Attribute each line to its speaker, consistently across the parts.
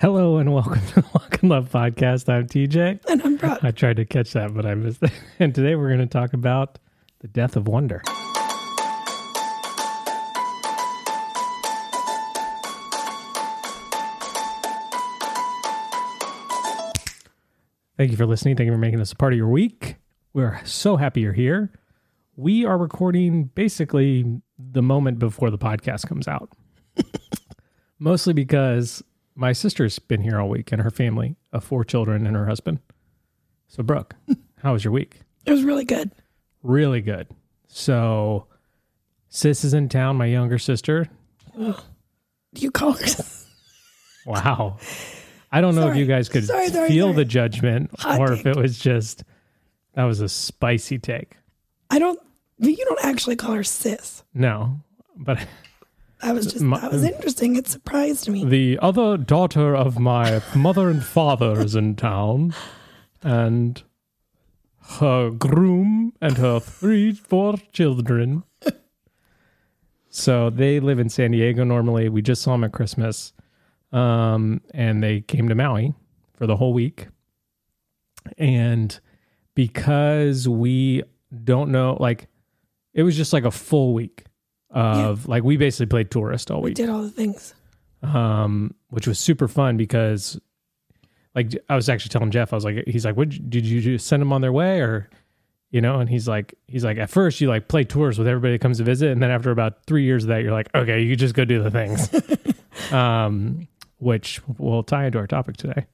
Speaker 1: Hello and welcome to the Walk in Love podcast. I'm TJ.
Speaker 2: And I'm proud.
Speaker 1: I tried to catch that, but I missed it. And today we're going to talk about the death of wonder. Thank you for listening. Thank you for making us a part of your week. We're so happy you're here. We are recording basically the moment before the podcast comes out. Mostly because my sister's been here all week and her family of four children and her husband. So, Brooke, how was your week?
Speaker 2: It was really good.
Speaker 1: Really good. So, sis is in town, my younger sister.
Speaker 2: Do you call her?
Speaker 1: Wow. I don't know if you guys could
Speaker 2: Sorry, sorry,
Speaker 1: feel
Speaker 2: sorry.
Speaker 1: the judgment
Speaker 2: Hot
Speaker 1: or if it was just that was a spicy take.
Speaker 2: I don't. You don't actually call her sis.
Speaker 1: No, but
Speaker 2: That was just
Speaker 1: My-
Speaker 2: that was interesting. It surprised me.
Speaker 1: the other daughter of my mother and father is in town, and her groom and her three, four children. so they live in San Diego normally. We just saw them at Christmas, um, and they came to Maui for the whole week. And because we don't know, like, it was just like a full week of like we basically played tourist all week.
Speaker 2: We did all the things.
Speaker 1: um, which was super fun because, like, I was actually telling Jeff, I was like, he's like, "What did you just send them on their way, or, you know?" And he's like, he's like, at first you like play tours with everybody that comes to visit, and then after about three years of that, you're like, okay, you just go do the things, um, which will tie into our topic today.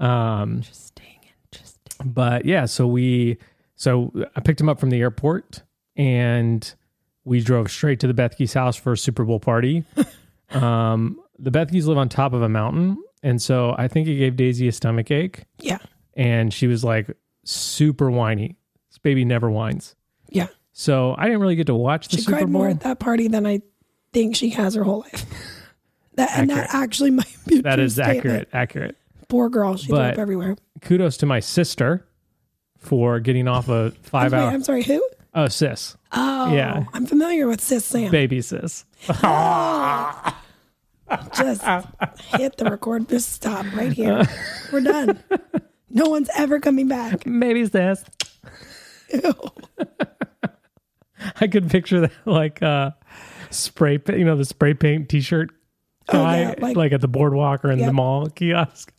Speaker 1: Um,
Speaker 2: Interesting. Interesting.
Speaker 1: but yeah, so we so I picked him up from the airport and we drove straight to the Bethke's house for a Super Bowl party. um, the Bethke's live on top of a mountain, and so I think it gave Daisy a stomach ache,
Speaker 2: Yeah.
Speaker 1: and she was like super whiny. This baby never whines.
Speaker 2: Yeah.
Speaker 1: So I didn't really get to watch the
Speaker 2: She
Speaker 1: Super
Speaker 2: cried more
Speaker 1: Bowl.
Speaker 2: at that party than I think she has her whole life. That and that actually might be
Speaker 1: That is
Speaker 2: statement.
Speaker 1: accurate. Accurate.
Speaker 2: Poor girl. She threw
Speaker 1: But-
Speaker 2: up everywhere.
Speaker 1: Kudos to my sister for getting off a five hour.
Speaker 2: I'm sorry. Who?
Speaker 1: Oh, sis,
Speaker 2: Oh,
Speaker 1: Yeah.
Speaker 2: I'm familiar with Sis Sam.
Speaker 1: baby sis.
Speaker 2: Just hit the record. Just stop right here. We're done. No one's ever coming back.
Speaker 1: Baby sis.
Speaker 2: Ew.
Speaker 1: I could picture that like uh spray paint, you know, the spray paint t-shirt guy,
Speaker 2: Oh, yeah,
Speaker 1: like,
Speaker 2: like-
Speaker 1: at the boardwalk or in the mall kiosk.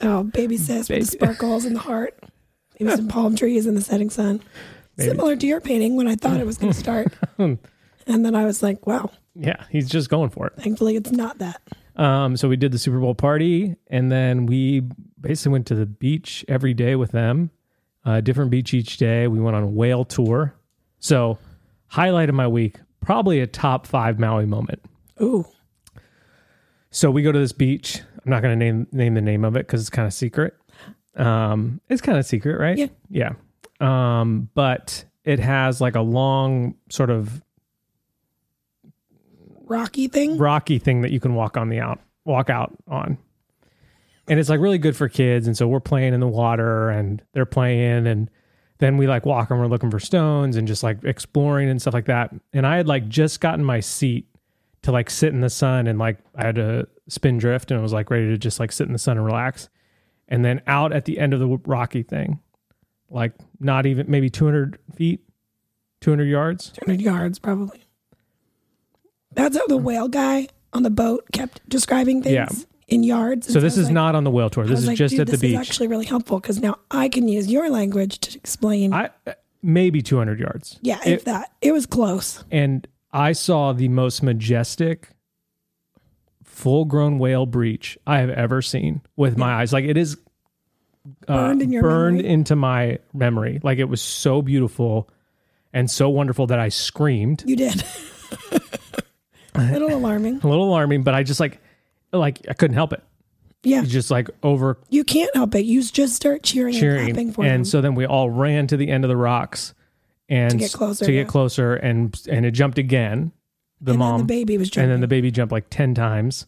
Speaker 2: Oh, baby sis
Speaker 1: Baby.
Speaker 2: with the sparkles in the heart. Maybe some palm trees in the setting sun.
Speaker 1: Maybe.
Speaker 2: Similar to your painting when I thought it was going to start. and then I was like, wow,
Speaker 1: Yeah, he's just going for it.
Speaker 2: thankfully it's not that.
Speaker 1: Um, so we did the Super Bowl party, and then we basically went to the beach every day with them. Uh, different beach each day. We went on a whale tour. So, highlight of my week, probably a top five Maui moment.
Speaker 2: Ooh,
Speaker 1: So we go to this beach. I'm not going to name name the name of it because it's kind of secret. Um, it's kind of secret, right?
Speaker 2: Yeah.
Speaker 1: Yeah. Um, but it has like a long sort of
Speaker 2: rocky thing.
Speaker 1: rocky thing that you can walk on the out walk out on. And it's like really good for kids. And so we're playing in the water and they're playing and then we like walk and we're looking for stones and just like exploring and stuff like that. And I had like just gotten my seat to like sit in the sun and like I had to Spindrift and I was like ready to just like sit in the sun and relax. And then out at the end of the rocky thing, like not even maybe 200 feet, 200 yards.
Speaker 2: 200 yards, probably. That's how the whale guy on the boat kept describing things
Speaker 1: Yeah.
Speaker 2: in yards.
Speaker 1: So this is
Speaker 2: like-
Speaker 1: not on the whale tour. This is
Speaker 2: like,
Speaker 1: just at the
Speaker 2: this
Speaker 1: beach.
Speaker 2: is actually really helpful because now I can use your language to explain.
Speaker 1: I maybe 200 yards.
Speaker 2: yeah,
Speaker 1: it-
Speaker 2: if that. It was close.
Speaker 1: And I saw the most majestic full grown whale breach I have ever seen with my eyes. Like it is uh,
Speaker 2: Burned in your
Speaker 1: burned into my memory. Like it was so beautiful and so wonderful that I screamed.
Speaker 2: You did. a little alarming.
Speaker 1: A little alarming, but I just like like I couldn't help it.
Speaker 2: Yeah.
Speaker 1: Just like over
Speaker 2: You can't help it. You just start cheering, and
Speaker 1: cheering.
Speaker 2: clapping for
Speaker 1: And
Speaker 2: them.
Speaker 1: so then we all ran to the end of the rocks and
Speaker 2: To get closer,
Speaker 1: to get closer and and it jumped again. The
Speaker 2: and
Speaker 1: mom
Speaker 2: the baby was jumping.
Speaker 1: and then the baby jumped like 10 times.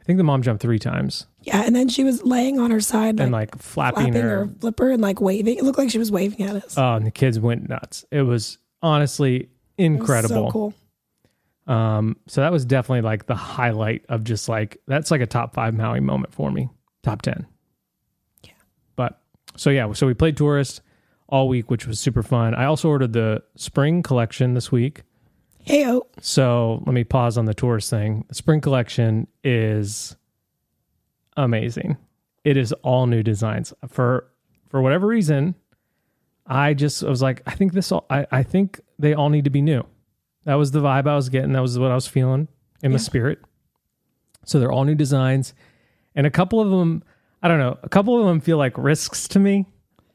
Speaker 1: I think the mom jumped 3 times
Speaker 2: yeah, and then she was laying on her side,
Speaker 1: and like flapping,
Speaker 2: flapping
Speaker 1: her.
Speaker 2: her flipper and like waving. It looked like she was waving at us.
Speaker 1: Oh, and the kids went nuts. It was honestly
Speaker 2: It was
Speaker 1: incredible.
Speaker 2: So cool.
Speaker 1: Um, so that was definitely like the highlight of just like that's like a top five Maui moment for me, top ten.
Speaker 2: Yeah.
Speaker 1: But so yeah, so we played tourist all week, which was super fun. I also ordered the spring collection this week.
Speaker 2: Hey, oh,
Speaker 1: So let me pause on the tourist thing. The spring collection is amazing. It is all new designs. For for whatever reason, I just I was like, I think this all I, I think they all need to be new. That was the vibe I was getting. That was what I was feeling in the
Speaker 2: Yeah.
Speaker 1: spirit. So they're all new designs. And a couple of them, I don't know, a couple of them feel like risks to me.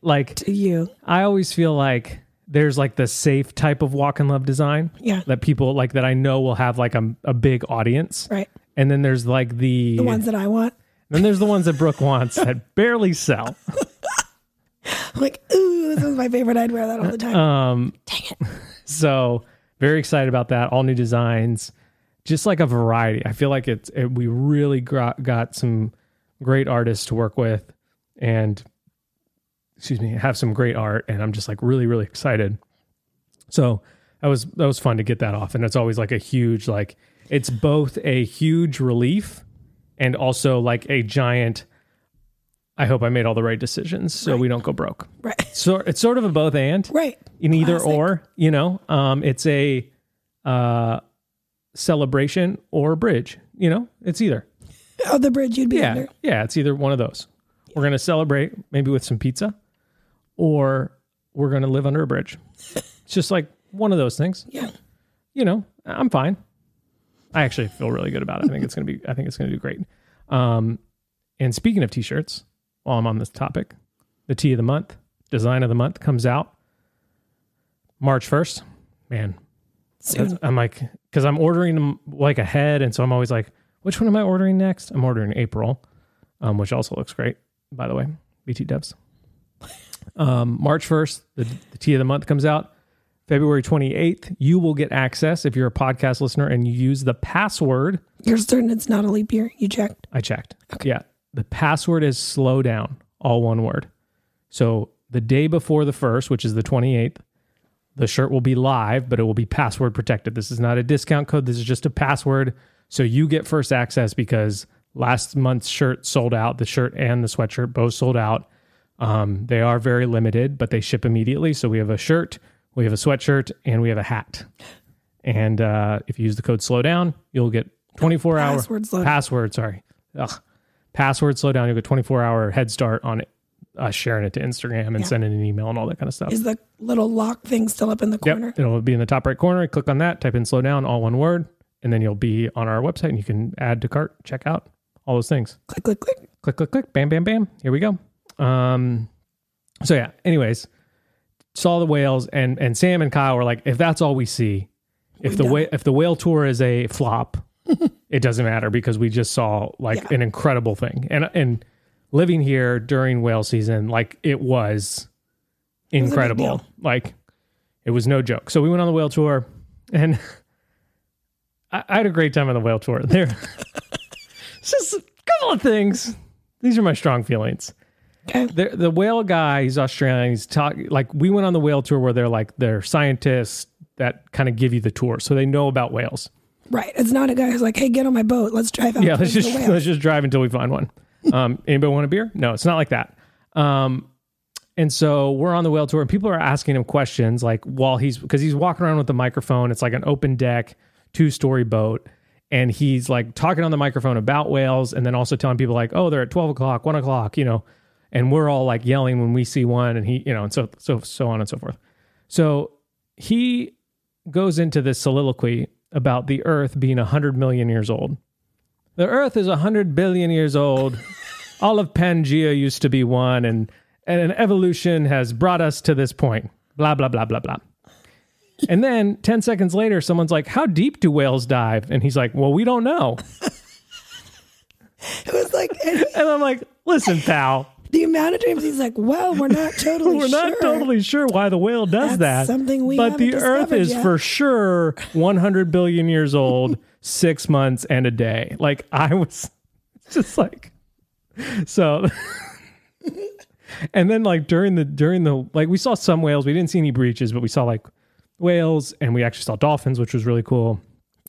Speaker 1: Like
Speaker 2: to you.
Speaker 1: I always feel like there's like the safe type of walk in love design
Speaker 2: Yeah.
Speaker 1: that people like that I know will have like a, a big audience.
Speaker 2: Right.
Speaker 1: And then there's like the,
Speaker 2: The ones that I want.
Speaker 1: Then there's the ones that Brooke wants that barely sell.
Speaker 2: I'm like, ooh, this is my favorite. I'd wear that all the time.
Speaker 1: Um,
Speaker 2: Dang it.
Speaker 1: so very excited about that. All new designs, just like a variety. I feel like it's it, we really got, got some great artists to work with, and excuse me, have some great art. And I'm just like really really excited. So that was that was fun to get that off, and it's always like a huge like it's both a huge relief and also like a giant. I hope I made all the right decisions so we don't go broke.
Speaker 2: Right.
Speaker 1: So it's sort of a both and
Speaker 2: Right.
Speaker 1: in either
Speaker 2: Classic.
Speaker 1: or you know um it's a uh celebration or a bridge you know it's either
Speaker 2: Oh, the bridge you'd be
Speaker 1: yeah
Speaker 2: under.
Speaker 1: yeah it's either one of those we're gonna celebrate maybe with some pizza or we're gonna live under a bridge it's just like one of those things
Speaker 2: Yeah.
Speaker 1: you know i'm fine i actually feel really good about it. I think it's gonna be i think it's gonna do great. Um and speaking of t-shirts while i'm on this topic the tee of the month design of the month comes out march 1st man i'm like because i'm ordering them like ahead and so i'm always like which one am i ordering next? I'm ordering april um, which also looks great by the way bt devs um, march 1st the, the tee of the month comes out february 28th you will get access if you're a podcast listener and you use the password
Speaker 2: You're certain it's not a leap year. You checked.
Speaker 1: I checked. Okay. Yeah. The password is slow down, all one word. So the day before the first, which is the 28th, the shirt will be live, but it will be password protected. This is not a discount code. This is just a password. So you get first access because last month's shirt sold out. The shirt and the sweatshirt both sold out. Um, they are very limited, but they ship immediately. So we have a shirt, we have a sweatshirt, and we have a hat. And uh, if you use the code slow down, you'll get 24 hour
Speaker 2: Password slow
Speaker 1: password. Sorry, Ugh. password slow down. You'll get 24 hour head start on uh, sharing it to Instagram and
Speaker 2: Yeah.
Speaker 1: sending an email and all that kind of stuff.
Speaker 2: Is the little lock thing still up in the
Speaker 1: Yep,
Speaker 2: corner?
Speaker 1: it'll be in the top right corner. Click on that, type in slow down, all one word, and then you'll be on our website and you can add to cart, check out all those things.
Speaker 2: Click, click, click.
Speaker 1: Click, click, click, bam, bam, bam. Here we go. Um, so yeah. Anyways, saw the whales and and Sam and Kyle were like, if that's all we see, if
Speaker 2: We've
Speaker 1: the whale if the whale tour is a flop, it doesn't matter because we just saw like
Speaker 2: Yeah.
Speaker 1: an incredible thing. And and living here during whale season, like it was incredible.
Speaker 2: deal.
Speaker 1: like it was no joke. So we went on the whale tour and I, I had a great time on the whale tour. There just a couple of things. These are my strong feelings. The, the whale guy, he's Australian. He's talk like we went on the whale tour where they're like they're scientists that kind of give you the tour, so they know about whales.
Speaker 2: Right. It's not a guy who's like, hey, get on my boat. Let's drive out
Speaker 1: Yeah, let's just let's just drive until we find one. Um, anybody want a beer? No, it's not like that. Um, and so we're on the whale tour, and people are asking him questions like while he's because he's walking around with the microphone. It's like an open deck, two story boat, and he's like talking on the microphone about whales, and then also telling people like, oh, they're at twelve o'clock, one o'clock, you know, and we're all like yelling when we see one, and he, you know, and so so so on and so forth. So he goes into this soliloquy about the Earth being hundred million years old. The Earth is 100 billion years old. All of Pangea used to be one, and, and evolution has brought us to this point. Blah, blah, blah, blah, blah. And then 10 seconds later, someone's like, How deep do whales dive? And he's like, Well, we don't know.
Speaker 2: It was like And
Speaker 1: I'm like, Listen, pal,
Speaker 2: the amount of times he's like, well, we're not totally
Speaker 1: we're not
Speaker 2: sure.
Speaker 1: totally sure why the whale does
Speaker 2: That's
Speaker 1: that.
Speaker 2: something we
Speaker 1: but the Earth is
Speaker 2: yet.
Speaker 1: for sure 100 billion years old, six months and a day. Like, I was just like, so. and then like during the during the like we saw some whales we didn't see any breaches but we saw like whales and we actually saw dolphins which was really cool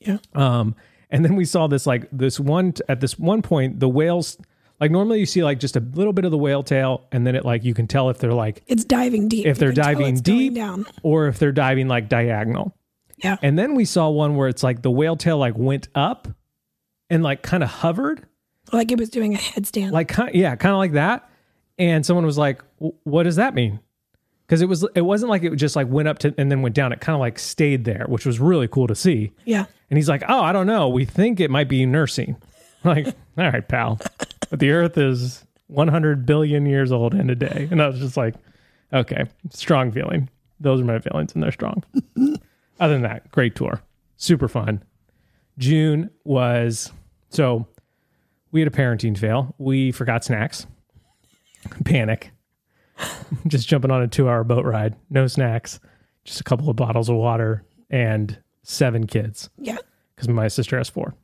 Speaker 2: Yeah.
Speaker 1: Um, and then we saw this like this one at this one point the whales like normally you see like just a little bit of the whale tail and then it like you can tell if they're like
Speaker 2: It's diving deep.
Speaker 1: if they're diving deep
Speaker 2: down.
Speaker 1: or if they're diving like diagonal.
Speaker 2: Yeah.
Speaker 1: And then we saw one where it's like the whale tail like went up and like kind of hovered
Speaker 2: Like it was doing a headstand.
Speaker 1: like yeah kind of like that and someone was like what does that mean because it was it wasn't like it just like went up to and then went down it kind of like stayed there which was really cool to see
Speaker 2: yeah.
Speaker 1: and he's like oh i don't know we think it might be nursing like all right pal but the earth is 100 billion years old in a day. And i was just like okay strong feeling. Those are my feelings and they're strong. Other than that great tour. Super fun. June was so we had a parenting fail. We forgot snacks. Panic. Just jumping on a two hour boat ride. No snacks. Just a couple of bottles of water and seven kids.
Speaker 2: Yeah.
Speaker 1: because my sister has four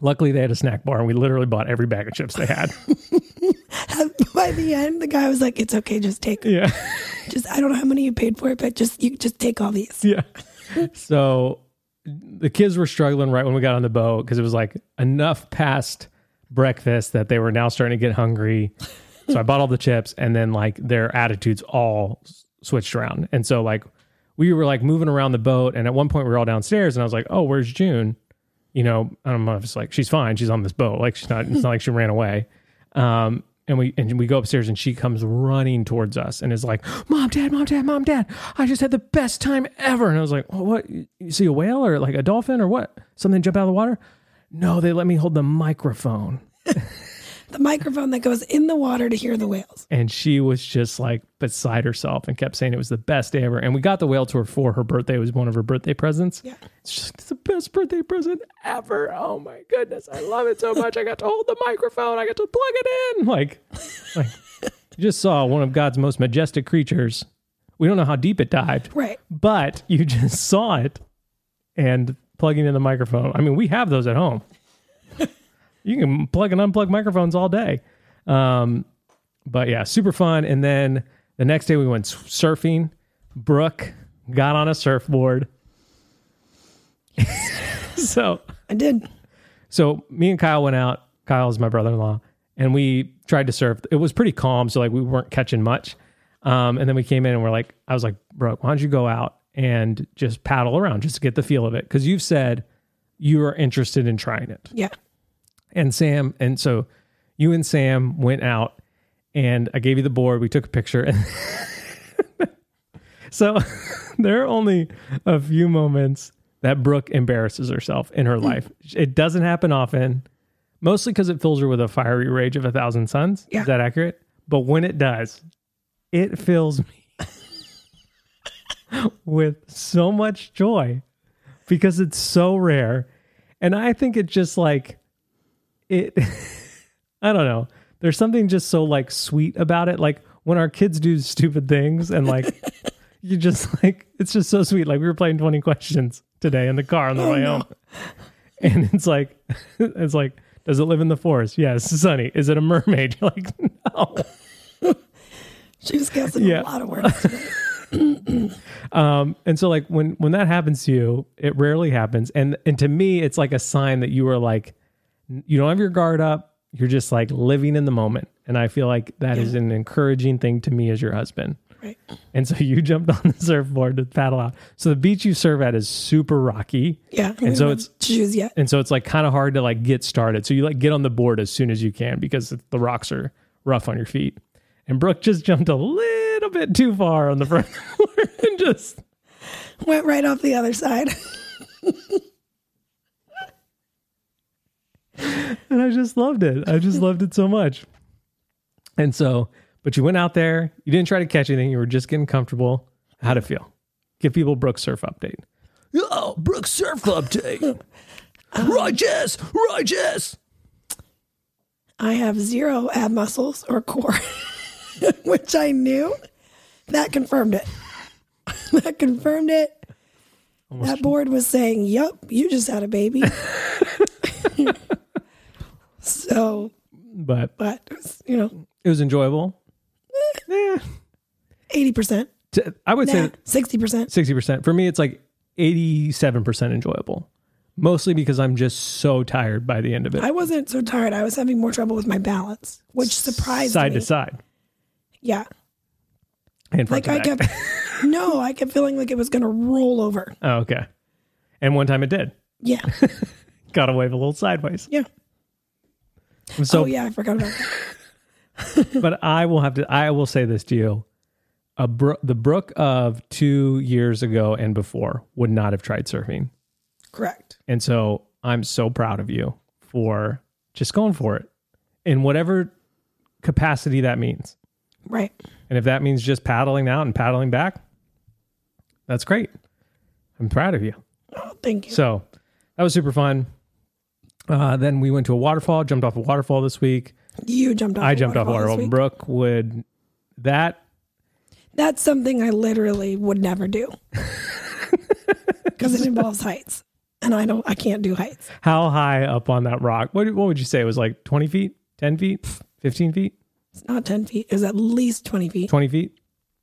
Speaker 1: luckily they had a snack bar and we literally bought every bag of chips they had.
Speaker 2: By the end, the guy was like, "It's okay, just take.
Speaker 1: yeah.
Speaker 2: Just I don't know how many you paid for it, but just you just take all these."
Speaker 1: yeah. So the kids were struggling right when we got on the boat because it was like enough past breakfast that they were now starting to get hungry. So i bought all the chips and then like their attitudes all switched around. And so like we were like moving around the boat and at one point we were all downstairs and i was like oh where's june you know i don't know if it's like she's fine she's on this boat like she's not it's not like she ran away um and we and we go upstairs and she comes running towards us and is like, "Mom, Dad, Mom, Dad, Mom, Dad! I just had the best time ever." And I was like, oh, "What? You see a whale or like a dolphin or what? Something jump out of the water?" No, they let me hold the microphone,
Speaker 2: The microphone that goes in the water to hear the whales.
Speaker 1: and she was just like beside herself and kept saying it was the best day ever. And we got the whale tour for her birthday. It was one of her birthday presents.
Speaker 2: Yeah.
Speaker 1: It's just it's the best birthday present ever. Oh my goodness. I love it so much. I got to hold the microphone. I got to plug it in. Like, like you just saw one of God's most majestic creatures. We don't know how deep it dived,
Speaker 2: Right.
Speaker 1: but you just saw it and plugging in the microphone. I mean, we have those at home. You can plug and unplug microphones all day. Um, but yeah, super fun. And then the next day we went surfing. Brooke got on a surfboard. so
Speaker 2: I did.
Speaker 1: so me and Kyle went out. Kyle's my brother-in-law, and we tried to surf. It was pretty calm, so like we weren't catching much. Um, and then we came in and we're like, I was like, Brooke, why don't you go out and just paddle around just to get the feel of it? Because you've said you are interested in trying it.
Speaker 2: Yeah.
Speaker 1: And Sam, and so you and Sam went out, and I gave you the board. We took a picture, and so there are only a few moments that Brooke embarrasses herself in her life. Hmm. It doesn't happen often, mostly because it fills her with a fiery rage of a thousand suns.
Speaker 2: Yeah.
Speaker 1: Is that accurate? But when it does, it fills me with so much joy because it's so rare. And I think it just like it I don't know. There's something just so like sweet about it. Like when our kids do stupid things and like you just like it's just so sweet. Like we were playing 20 questions today in the car on the way home. And it's like it's like, does it live in the forest? Yes. Sunny. Is it a mermaid? You're like, no.
Speaker 2: She was guessing
Speaker 1: Yeah.
Speaker 2: a lot of words.
Speaker 1: Um, and so like when when that happens to you, it rarely happens. And and to me, it's like a sign that you are like you don't have your guard up. You're just like living in the moment. And I feel like that is an encouraging thing to me as your husband.
Speaker 2: right.
Speaker 1: And so you jumped on the surfboard to paddle out. So the beach you surf at is super rocky.
Speaker 2: Yeah.
Speaker 1: And so it's
Speaker 2: choose yet.
Speaker 1: and so it's like kind of hard to like get started. So you like get on the board as soon as you can because the rocks are rough on your feet. And Brooke just jumped a little bit too far on the front and just
Speaker 2: Went right off the other side.
Speaker 1: and I just loved it. I just loved it so much. And so, but you went out there, you didn't try to catch anything, you were just getting comfortable. How'd it feel? Give people Brooke surf update. Oh, Brooke's surf update. righteous, righteous.
Speaker 2: I have zero ab muscles or core, which I knew. That confirmed it. that confirmed it. that board was saying, Yup, you just had a baby. So,
Speaker 1: But
Speaker 2: but, it was, you know,
Speaker 1: it was enjoyable. Eh,
Speaker 2: 80%,
Speaker 1: I would
Speaker 2: nah,
Speaker 1: say
Speaker 2: 60%.
Speaker 1: sixty percent. For me, it's like eighty-seven percent enjoyable. mostly because I'm just so tired by the end of it.
Speaker 2: I wasn't so tired. I was having more trouble with my balance, which surprised
Speaker 1: side
Speaker 2: me.
Speaker 1: Side to side
Speaker 2: Yeah.
Speaker 1: and
Speaker 2: Like I kept, no, I kept feeling like it was going to roll over.
Speaker 1: oh, okay. And one time it did.
Speaker 2: Yeah.
Speaker 1: Got to wave a little sideways.
Speaker 2: Yeah.
Speaker 1: So,
Speaker 2: oh, yeah. I forgot about that.
Speaker 1: but I will have to. I will say this to you: a bro- the Brooke of two years ago and before would not have tried surfing,
Speaker 2: Correct.
Speaker 1: and so I'm so proud of you for just going for it in whatever capacity that means.
Speaker 2: Right.
Speaker 1: And if that means just paddling out and paddling back, that's great. I'm proud of you.
Speaker 2: Oh, thank you.
Speaker 1: So that was super fun. Uh, then we went to a waterfall, jumped off a waterfall this week.
Speaker 2: you jumped off.
Speaker 1: I jumped off a
Speaker 2: waterfall this week.
Speaker 1: Brooke would that
Speaker 2: That's something I literally would never do because it involves heights, and I don't. I can't do heights.
Speaker 1: how high up on that rock? What what would you say it was like 20 feet, 10 feet, 15 feet,
Speaker 2: It's not ten feet. It's at least twenty feet.
Speaker 1: 20 feet?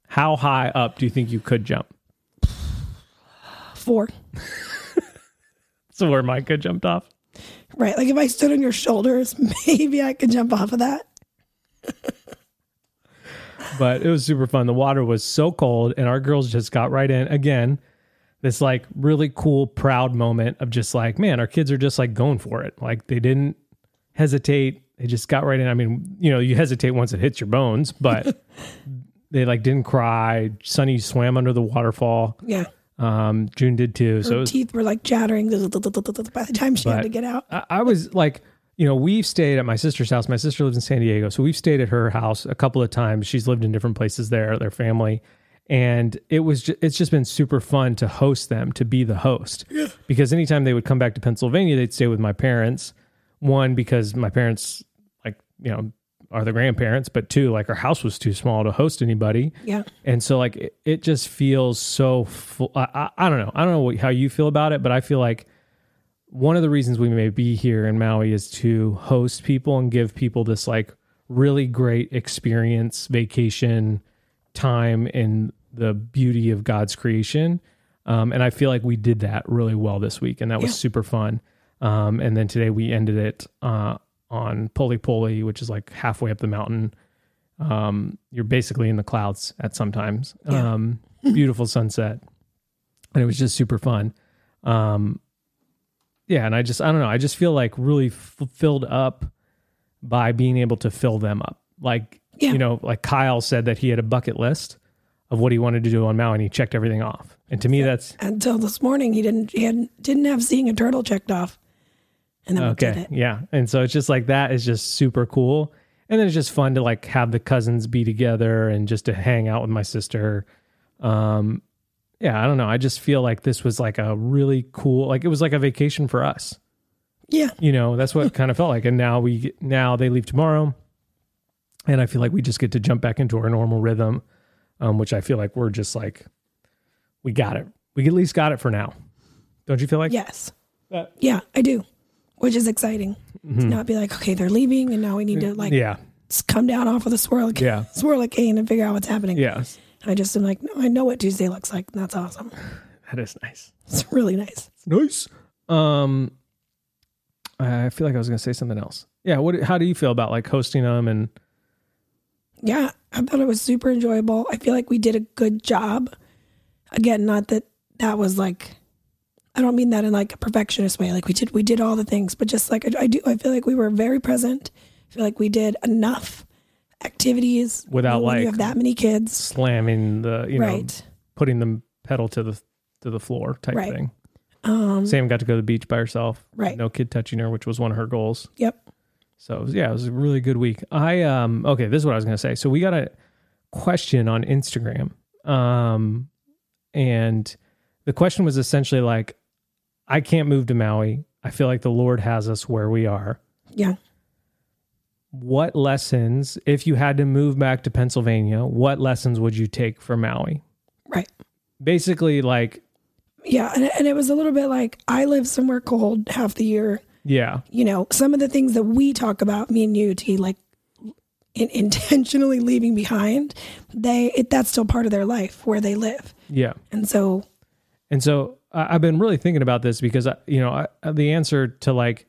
Speaker 1: How high up do you think you could jump?
Speaker 2: Four.
Speaker 1: So where Micah jumped off.
Speaker 2: Right. Like if I stood on your shoulders, maybe I could jump off of that.
Speaker 1: But it was super fun. The water was so cold and our girls just got right in. Again, this like really cool, proud moment of just like, man, our kids are just like going for it. Like they didn't hesitate. They just got right in. I mean, you know, you hesitate once it hits your bones, but they like didn't cry. Sunny swam under the waterfall.
Speaker 2: Yeah.
Speaker 1: Um, June did too. So
Speaker 2: Her
Speaker 1: was,
Speaker 2: teeth were like chattering by the time she had to get out.
Speaker 1: I, I was like, you know, we've stayed at my sister's house. My sister lives in San Diego, so we've stayed at her house a couple of times. She's lived in different places there, their family, and it was ju- it's just been super fun to host them, to be the host. Because anytime they would come back to Pennsylvania, they'd stay with my parents. One because my parents, like you know, are the grandparents, but two, like our house was too small to host anybody.
Speaker 2: Yeah.
Speaker 1: And so like it, it just feels so full. I, I, I don't know. I don't know what, how you feel about it, but I feel like one of the reasons we may be here in Maui is to host people and give people this like really great experience, vacation time in the beauty of God's creation. Um, and I feel like we did that really well this week, and that was
Speaker 2: Yeah.
Speaker 1: super fun. Um, and then today we ended it uh, on Poli Poli, which is like halfway up the mountain. Um, you're basically in the clouds at sometimes.
Speaker 2: Yeah.
Speaker 1: Um, beautiful sunset, and it was just super fun. Um, yeah, and I just I don't know. I just feel like really f- filled up by being able to fill them up. Like
Speaker 2: Yeah.
Speaker 1: you know, like Kyle said that he had a bucket list of what he wanted to do on Maui, and he checked everything off. And to me, that's
Speaker 2: Until this morning, he didn't. He hadn't, didn't have seeing a turtle checked off, and then we did
Speaker 1: okay.
Speaker 2: it.
Speaker 1: Yeah, and so it's just like that is just super cool. And then it's just fun to like have the cousins be together and just to hang out with my sister. Um, yeah, I don't know. I just feel like this was like a really cool, like it was like a vacation for us.
Speaker 2: Yeah.
Speaker 1: you know that's what it kind of felt like and now we now they leave tomorrow and i feel like we just get to jump back into our normal rhythm um, which i feel like we're just like we got it we at least got it for now don't you feel like
Speaker 2: Yes.
Speaker 1: Uh,
Speaker 2: Yeah, I do, which is exciting. To not be like, okay, they're leaving, and now we need to like
Speaker 1: Mm-hmm. yeah
Speaker 2: come down off of the swirl,
Speaker 1: Yeah.
Speaker 2: swirl cane and figure out what's happening.
Speaker 1: Yes,
Speaker 2: I just am like, no, I know what Tuesday looks like. And that's awesome.
Speaker 1: that is nice
Speaker 2: It's really nice.
Speaker 1: nice um i feel like i was gonna say something else yeah what how do you feel about like hosting them and
Speaker 2: Yeah, I thought it was super enjoyable. I feel like we did a good job. Again, not that that was like, I don't mean that in like a perfectionist way. Like we did, we did all the things, but just like I, I do, I feel like we were very present. I feel like we did enough activities
Speaker 1: Without,
Speaker 2: when you have that many kids,
Speaker 1: slamming the you know
Speaker 2: right?
Speaker 1: putting the pedal to the to the floor type
Speaker 2: Right.
Speaker 1: thing
Speaker 2: Um,
Speaker 1: sam got to go to the beach by herself
Speaker 2: Right.
Speaker 1: no kid touching her which was one of her goals
Speaker 2: yep.
Speaker 1: So it was- yeah, it was a really good week. I um okay, this is what I was gonna say. So we got a question on Instagram. Um and the question was essentially like, I can't move to Maui. I feel like the Lord has us where we are.
Speaker 2: Yeah.
Speaker 1: What lessons, if you had to move back to Pennsylvania, what lessons would you take from Maui?
Speaker 2: Right.
Speaker 1: Basically, like,
Speaker 2: Yeah. And, and it was a little bit like I live somewhere cold half the year.
Speaker 1: yeah,
Speaker 2: you know, some of the things that we talk about, me and you, T, like in, intentionally leaving behind, they it, that's still part of their life where they live,
Speaker 1: yeah.
Speaker 2: and so
Speaker 1: And so I- I've been really thinking about this because I, you know I, the answer to like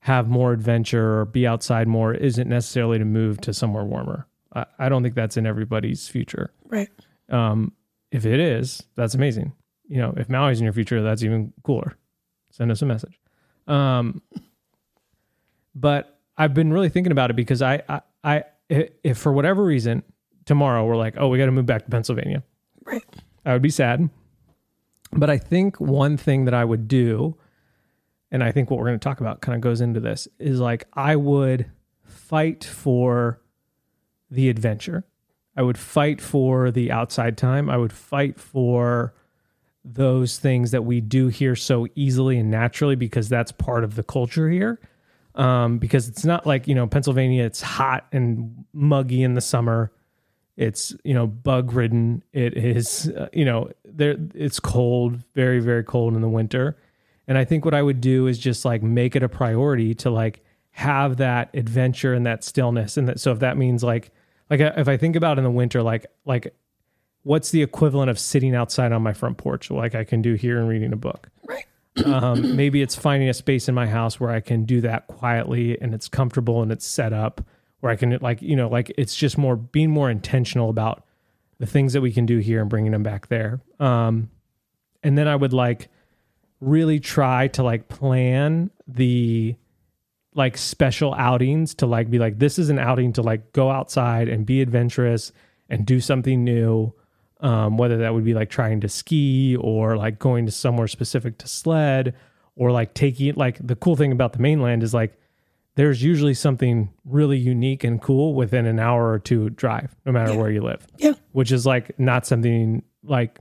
Speaker 1: have more adventure or be outside more isn't necessarily to move to somewhere warmer. I, I don't think that's in everybody's future.
Speaker 2: Right.
Speaker 1: Um, if it is, that's amazing. You know, if Maui's in your future, that's even cooler. Send us a message. Um, but I've been really thinking about it because I, I, I if for whatever reason tomorrow we're like, oh, we got to move back to Pennsylvania,
Speaker 2: Right.
Speaker 1: I would be sad. But I think one thing that I would do, and I think what we're going to talk about kind of goes into this, is like I would fight for the adventure. I would fight for the outside time. I would fight for those things that we do here so easily and naturally because that's part of the culture here. Um, because it's not like, you know, Pennsylvania, it's hot and muggy in the summer. It's, you know, bug ridden. It is, uh, you know, there it's cold, very, very cold in the winter. And I think what I would do is just like make it a priority to like have that adventure and that stillness. And that, so if that means like, like uh, if I think about in the winter, like, like what's the equivalent of sitting outside on my front porch like I can do here and reading a book?
Speaker 2: Right.
Speaker 1: Um, maybe it's finding a space in my house where I can do that quietly and it's comfortable and it's set up where I can like, you know, like it's just more being more intentional about the things that we can do here and bringing them back there. Um, and then I would like really try to like plan the like special outings to like be like this is an outing to like go outside and be adventurous and do something new um, whether that would be like trying to ski or like going to somewhere specific to sled or like taking like the cool thing about the mainland is like there's usually something really unique and cool within an hour or two drive no matter
Speaker 2: Yeah.
Speaker 1: where you live
Speaker 2: Yeah.
Speaker 1: which is like not something like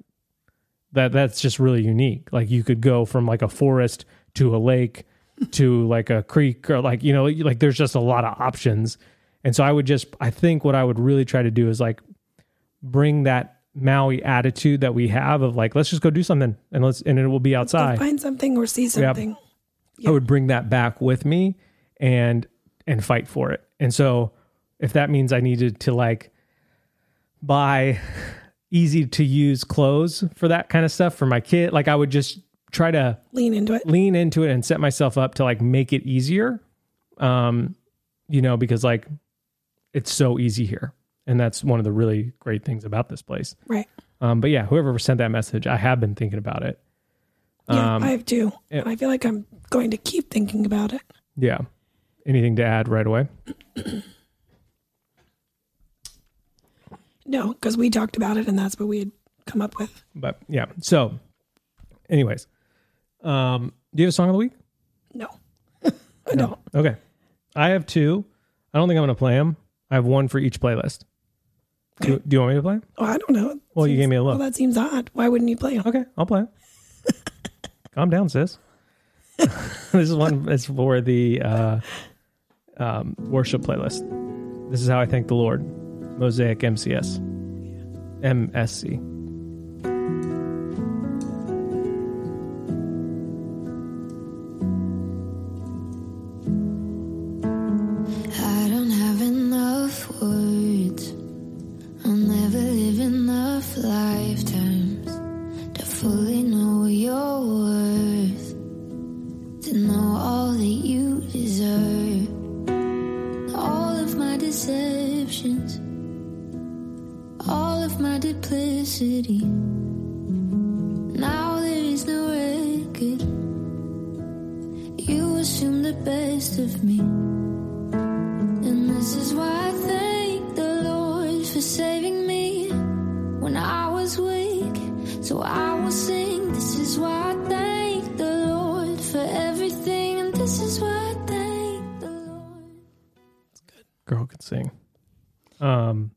Speaker 1: that that's just really unique like you could go from like a forest to a lake to like a creek or like you know like there's just a lot of options and so i would just i think what i would really try to do is like bring that maui attitude that we have of like let's just go do something and let's and it will be outside
Speaker 2: find something or see something.
Speaker 1: I would bring that back with me and and fight for it. And so if that means I needed to like buy easy to use clothes for that kind of stuff for my kid, like I would just try to
Speaker 2: Lean into it.
Speaker 1: lean into it and set myself up to like make it easier. Um you know because like it's so easy here. And that's one of the really great things about this place.
Speaker 2: Right.
Speaker 1: Um but yeah, whoever sent that message, I have been thinking about it.
Speaker 2: Yeah,
Speaker 1: Um,
Speaker 2: I have too. And I feel like I'm going to keep thinking about it.
Speaker 1: Yeah. Anything to add right away?
Speaker 2: No, because we talked about it and that's what we had come up with.
Speaker 1: But yeah. So, anyways, um, do you have a song of the week?
Speaker 2: No, I don't.
Speaker 1: Okay. I have two. I don't think I'm going to play them. I have one for each playlist. Do,
Speaker 2: Okay.
Speaker 1: do you want me to play? 'em?
Speaker 2: Oh, I don't know.
Speaker 1: Well, you
Speaker 2: Seems-
Speaker 1: gave me a look.
Speaker 2: Well, that seems odd. Why wouldn't you play them?
Speaker 1: Okay, I'll play 'em. Calm down, sis. this is one. It's for the uh, um, worship playlist. This is how I thank the Lord. Mosaic MCS, MSC.
Speaker 3: Best of me. And this is why I thank the Lord for saving me when I was weak. So I will sing. This is why I thank the Lord for everything. And this is why I thank the Lord.
Speaker 1: Girl can sing. Um,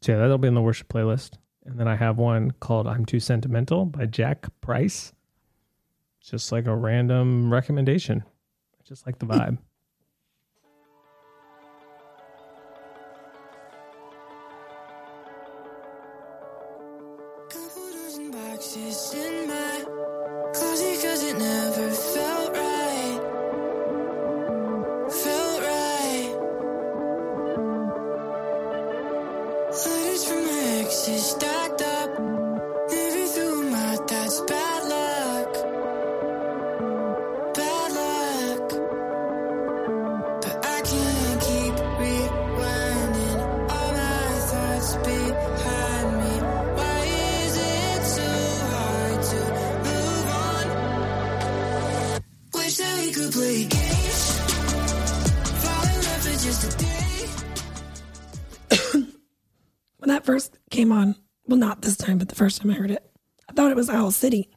Speaker 1: so yeah, that'll be in the worship playlist. And then I have one called "I'm Too Sentimental" by Jack Price. Just like a random recommendation. Just like the vibe.
Speaker 4: It
Speaker 2: was Owl City.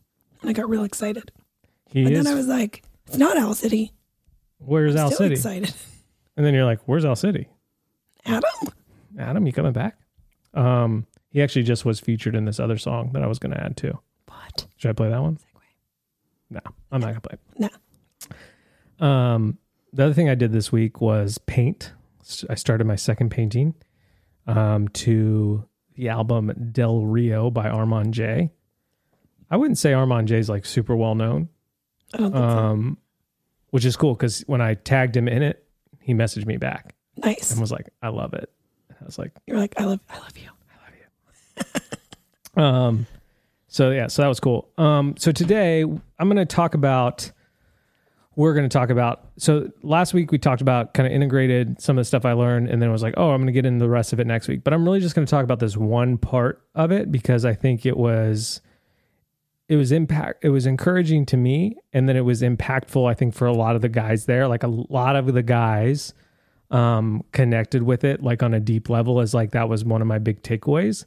Speaker 2: And I got real excited.
Speaker 1: He
Speaker 2: But
Speaker 1: is.
Speaker 2: then I was like, it's not Owl City.
Speaker 1: where's Al
Speaker 2: Still
Speaker 1: City?
Speaker 2: excited.
Speaker 1: And then you're like, where's Al City?
Speaker 2: Adam?
Speaker 1: Adam, you coming back? Um, he actually just was featured in this other song that I was going to add to.
Speaker 2: What?
Speaker 1: Should I play that one? No, I'm not gonna play.
Speaker 2: No.
Speaker 1: Um, the other thing I did this week was paint. I started my second painting um, to the album Del Rio by Armand J. I wouldn't say Armand J is like super well known,
Speaker 2: I don't think so.
Speaker 1: um, which is cool because when I tagged him in it, he messaged me back
Speaker 2: Nice.
Speaker 1: and was like, "I love it." I was like,
Speaker 2: You're like, I love, you. I love you.
Speaker 1: Um, so yeah, so that was cool. Um, so today I'm going to talk about. We're going to talk about. So last week we talked about kind of integrated some of the stuff I learned, and then I was like, oh, I'm going to get into the rest of it next week. But I'm really just going to talk about this one part of it because I think it was, it was impact. It was encouraging to me, and then it was impactful. I think for a lot of the guys there, like a lot of the guys, um, connected with it, like on a deep level, as like that was one of my big takeaways.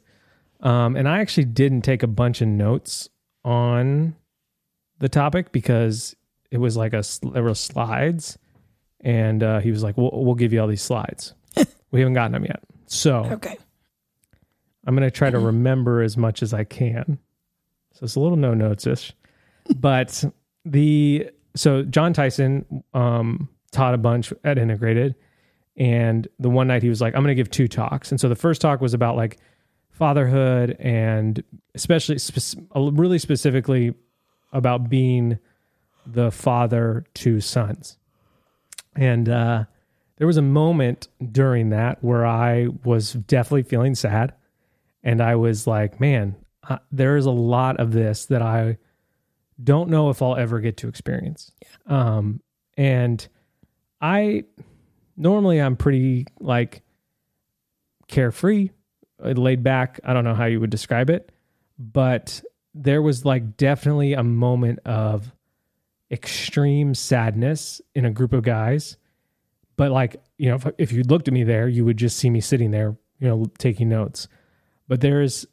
Speaker 1: Um, and I actually didn't take a bunch of notes on the topic because it was like a there were slides, and uh, he was like, "We'll, we'll give you all these slides. we haven't gotten them yet, so
Speaker 2: Okay.
Speaker 1: I'm going to try to remember as much as I can. So it's a little no notes ish, but the so Jon Tyson um, taught a bunch at Integrated, and the one night he was like, "I'm going to give two talks," and so the first talk was about like fatherhood and especially spec- really specifically about being the father to sons. And uh, there was a moment during that where I was definitely feeling sad. And I was like, man, uh, there is a lot of this that I don't know if I'll ever get to experience. Um, and I normally I'm pretty like carefree, uh, laid back. I don't know how you would describe it, but there was like definitely a moment of extreme sadness in a group of guys. But like, you know, if, if you looked at me there, you would just see me sitting there, you know, taking notes. But there is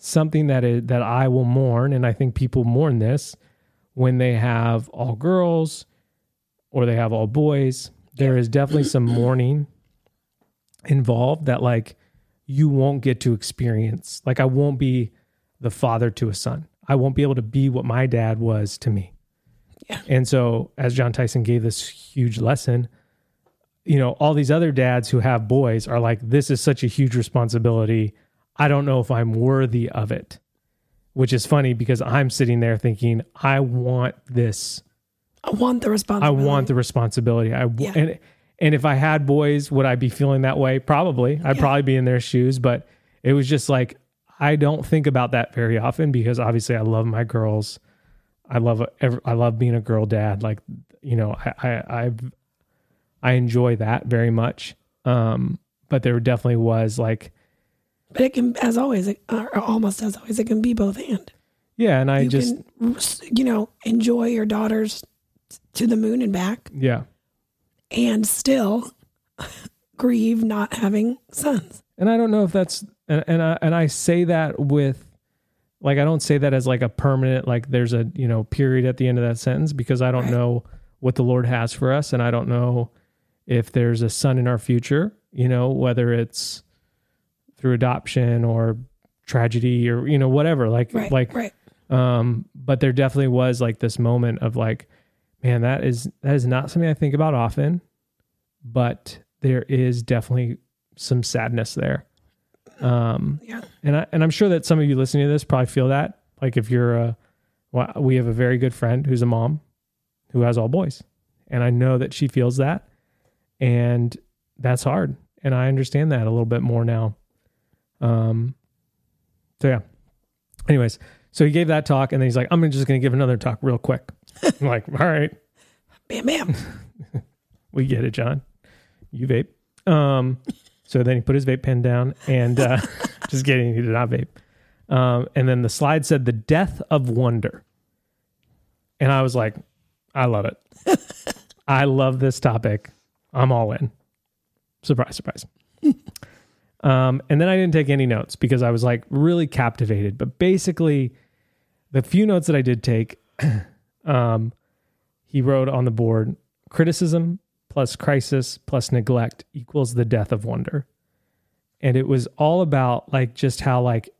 Speaker 1: something that is that I will mourn, and I think people mourn this when they have all girls or they have all boys. There is definitely some mourning involved that like you won't get to experience. Like I won't be the father to a son. I won't be able to be what my dad was to me.
Speaker 2: Yeah.
Speaker 1: And so as Jon Tyson gave this huge lesson, you know, all these other dads who have boys are like, this is such a huge responsibility. I don't know if I'm worthy of it. Which is funny because I'm sitting there thinking, I want this
Speaker 2: I want the responsibility.
Speaker 1: I want the responsibility. I w-
Speaker 2: Yeah.
Speaker 1: and and if I had boys, would I be feeling that way? Probably. I'd
Speaker 2: Yeah.
Speaker 1: probably be in their shoes. But it was just like I don't think about that very often because obviously I love my girls. I love I love being a girl dad. Like you know, I I I've, I enjoy that very much. Um, but there definitely was like
Speaker 2: But it can, as always, it, uh, or almost as always, it can be both and.
Speaker 1: yeah, and I
Speaker 2: You
Speaker 1: just
Speaker 2: can, you know, enjoy your daughters to the moon and back
Speaker 1: yeah.
Speaker 2: and still grieve not having sons.
Speaker 1: and I don't know if that's and and I, and I say that with like I don't say that as like a permanent like there's a you know period at the end of that sentence because I don't
Speaker 2: Right.
Speaker 1: know what the Lord has for us and I don't know if there's a son in our future you know whether it's through adoption or tragedy or you know whatever like
Speaker 2: Right.
Speaker 1: like
Speaker 2: right.
Speaker 1: um but there definitely was like this moment of like man that is that is not something I think about often but there is definitely some sadness there um
Speaker 2: Yeah.
Speaker 1: and I, and I'm sure that some of you listening to this probably feel that like if you're a well, we have a very good friend who's a mom who has all boys and I know that she feels that and that's hard and I understand that a little bit more now um so yeah anyways so he gave that talk and then he's like I'm just going to give another talk real quick I'm like all right
Speaker 2: Bam, bam.
Speaker 1: we get it, John. You vape. Um, so then he put his vape pen down and uh, just kidding, he did not vape. Um, and then the slide said the death of wonder. And I was like, I love it. I love this topic. I'm all in. Surprise, surprise. Um, and then I didn't take any notes because I was like really captivated. But basically, the few notes that I did take, um, he wrote on the board criticism plus crisis plus neglect equals the death of wonder. And it was all about like just how, like,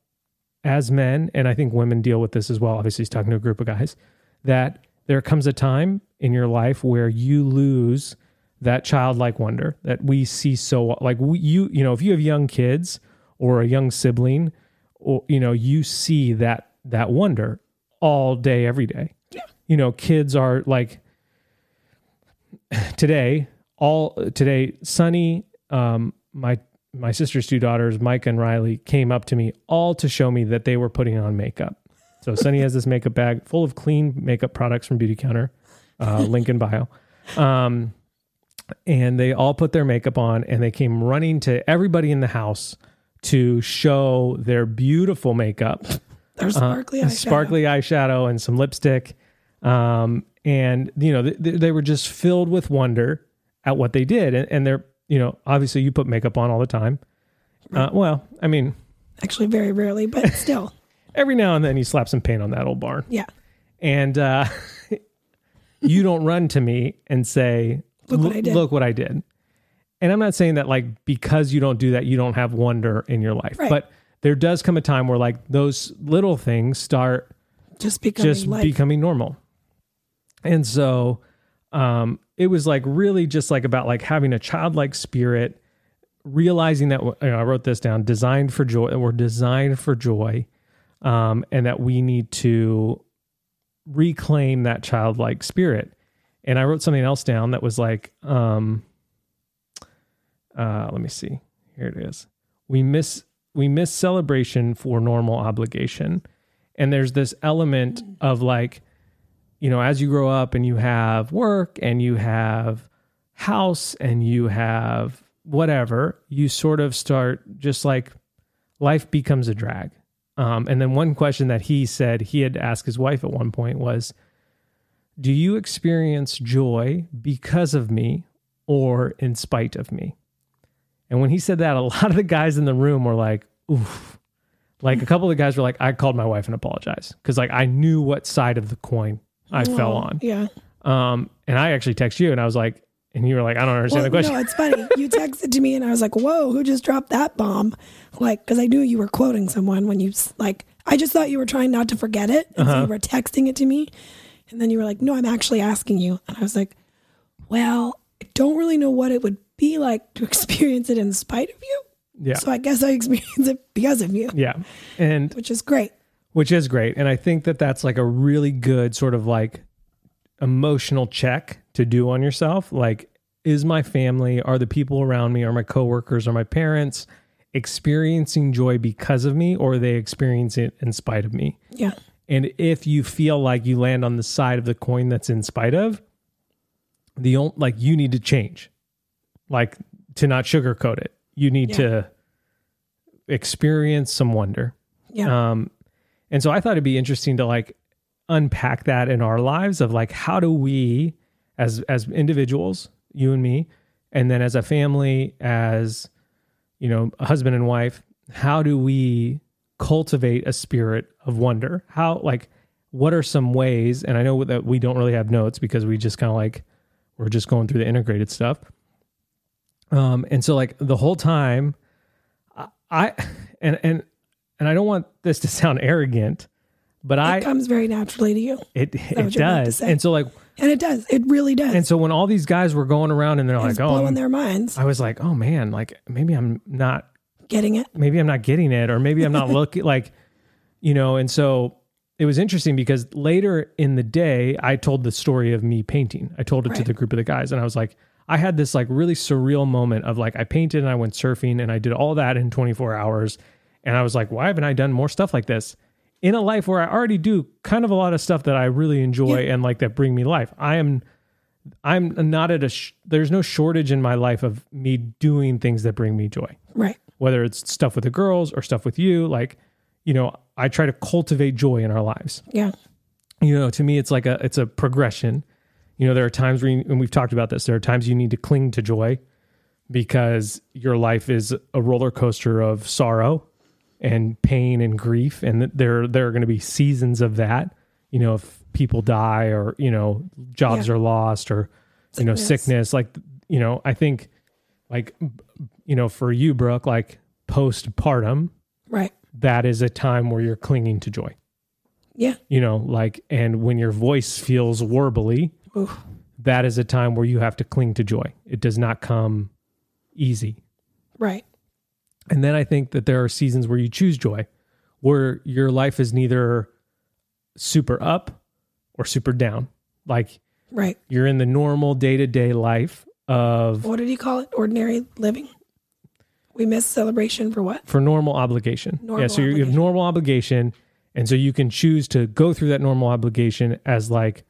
Speaker 1: as men, and I think women deal with this as well. Obviously, he's talking to a group of guys that there comes a time in your life where you lose that childlike wonder that we see so like we, you you know if you have young kids or a young sibling or you know you see that that wonder all day every day.
Speaker 2: Yeah.
Speaker 1: you know kids are like today all today sunny um my my sister's two daughters mike and riley came up to me all to show me that they were putting on makeup. So sunny has this makeup bag full of clean makeup products from beauty counter uh link in bio. Um and they all put their makeup on and they came running to everybody in the house to show their beautiful makeup
Speaker 2: There's
Speaker 1: uh,
Speaker 2: sparkly eyeshadow.
Speaker 1: sparkly eyeshadow and some lipstick um and you know they, they were just filled with wonder at what they did and, and they're you know obviously you put makeup on all the time uh, well i mean
Speaker 2: Actually, very rarely, but still.
Speaker 1: every now and then you slap some paint on that old barn
Speaker 2: Yeah.
Speaker 1: and uh you don't run to me and say
Speaker 2: Look what I did."
Speaker 1: look what i did and i'm not saying that like because you don't do that you don't have wonder in your life
Speaker 2: Right.
Speaker 1: but there does come a time where like those little things start
Speaker 2: Just becoming
Speaker 1: just
Speaker 2: life.
Speaker 1: becoming normal and so um it was like really just like about like having a childlike spirit realizing that you know, i wrote this down designed for joy that we're designed for joy um and that we need to reclaim that childlike spirit and i wrote something else down that was like um uh let me see. Here it is. We miss we miss celebration for normal obligation. And there's this element of like you know as you grow up and you have work and you have house and you have whatever you sort of start just like life becomes a drag. Um, and then one question that he said he had to ask his wife at one point was do you experience joy because of me or in spite of me and when he said that a lot of the guys in the room were like oof like a couple of the guys were like i called my wife and apologized because like i knew what side of the coin i fell
Speaker 2: Oh,
Speaker 1: on
Speaker 2: Yeah.
Speaker 1: um and i actually texted you and i was like and you were like i don't understand
Speaker 2: Well,
Speaker 1: the question
Speaker 2: no, it's funny. You texted to me, and I was like, "Whoa, who just dropped that bomb?" Like, because I knew you were quoting someone when you like. I just thought you were trying not to forget it, and
Speaker 1: Uh-huh.
Speaker 2: so you were texting it to me, and then you were like, "No, I'm actually asking you," and I was like, "Well, I don't really know what it would be like to experience it in spite of you,
Speaker 1: yeah.
Speaker 2: So I guess I experience it because of you,
Speaker 1: yeah. And
Speaker 2: which is great."
Speaker 1: which is great. And i think that that's like a really good sort of like emotional check to do on yourself. Like is my family are the people around me are my coworkers are my parents experiencing joy because of me or are they experiencing it in spite of me?
Speaker 2: Yeah,
Speaker 1: and if you feel like you land on the side of the coin that's in spite of the only like you need to change. Like to not sugarcoat it. You need
Speaker 2: Yeah.
Speaker 1: to experience some wonder.
Speaker 2: Yeah,
Speaker 1: um, and so I thought it'd be interesting to like unpack that in our lives of like how do we as as individuals, you and me, and then as a family, as you know, a husband and wife, how do we cultivate a spirit of wonder? How like what are some ways? And I know that we don't really have notes because we just kind of like we're just going through the integrated stuff. Um, and so like the whole time, I- I and and and I don't want this to sound arrogant, but
Speaker 2: it
Speaker 1: I
Speaker 2: comes very naturally to you,
Speaker 1: it it
Speaker 2: you're about to
Speaker 1: does. And so like
Speaker 2: and it does. It really does.
Speaker 1: and so when all these guys were going around and they're like, oh,
Speaker 2: blowing their minds,
Speaker 1: I was like, oh man, like maybe I'm not
Speaker 2: getting it.
Speaker 1: maybe I'm not getting it, or maybe I'm not looking like, you know, and so it was interesting because later in the day, I told the story of me painting. I told it to the group of the guys, and I was like, I had this like really surreal moment of like, I painted and I went surfing and I did all that in 24 hours. And I was like, why haven't I done more stuff like this in a life where I already do kind of a lot of stuff that I really enjoy and like that bring me life? I am I'm not at a sh- there's no shortage in my life of me doing things that bring me joy
Speaker 2: Right.
Speaker 1: whether it's stuff with the girls or stuff with you like you know i try to cultivate joy in our lives
Speaker 2: Yeah.
Speaker 1: you know to me it's like a it's a progression you know there are times where you, and we've talked about this there are times you need to cling to joy because your life is a roller coaster of sorrow and pain and grief and there there are going to be seasons of that you know if people die or you know jobs
Speaker 2: Yeah.
Speaker 1: are lost or you know
Speaker 2: Sickness.
Speaker 1: sickness like you know i think like you know for you brooke like postpartum
Speaker 2: Right.
Speaker 1: That is a time where you're clinging to joy
Speaker 2: Yeah.
Speaker 1: you know like and when your voice feels warbly
Speaker 2: Oof.
Speaker 1: that is a time where you have to cling to joy it does not come easy
Speaker 2: Right.
Speaker 1: and then I think that there are seasons where you choose joy, where your life is neither super up or super down. Like
Speaker 2: Right.
Speaker 1: you're in the normal day to day life of
Speaker 2: What did he call it? Ordinary living. We miss celebration for what?
Speaker 1: for normal obligation.
Speaker 2: Normal
Speaker 1: yeah, so you you have normal obligation, and so you can choose to go through that normal obligation as like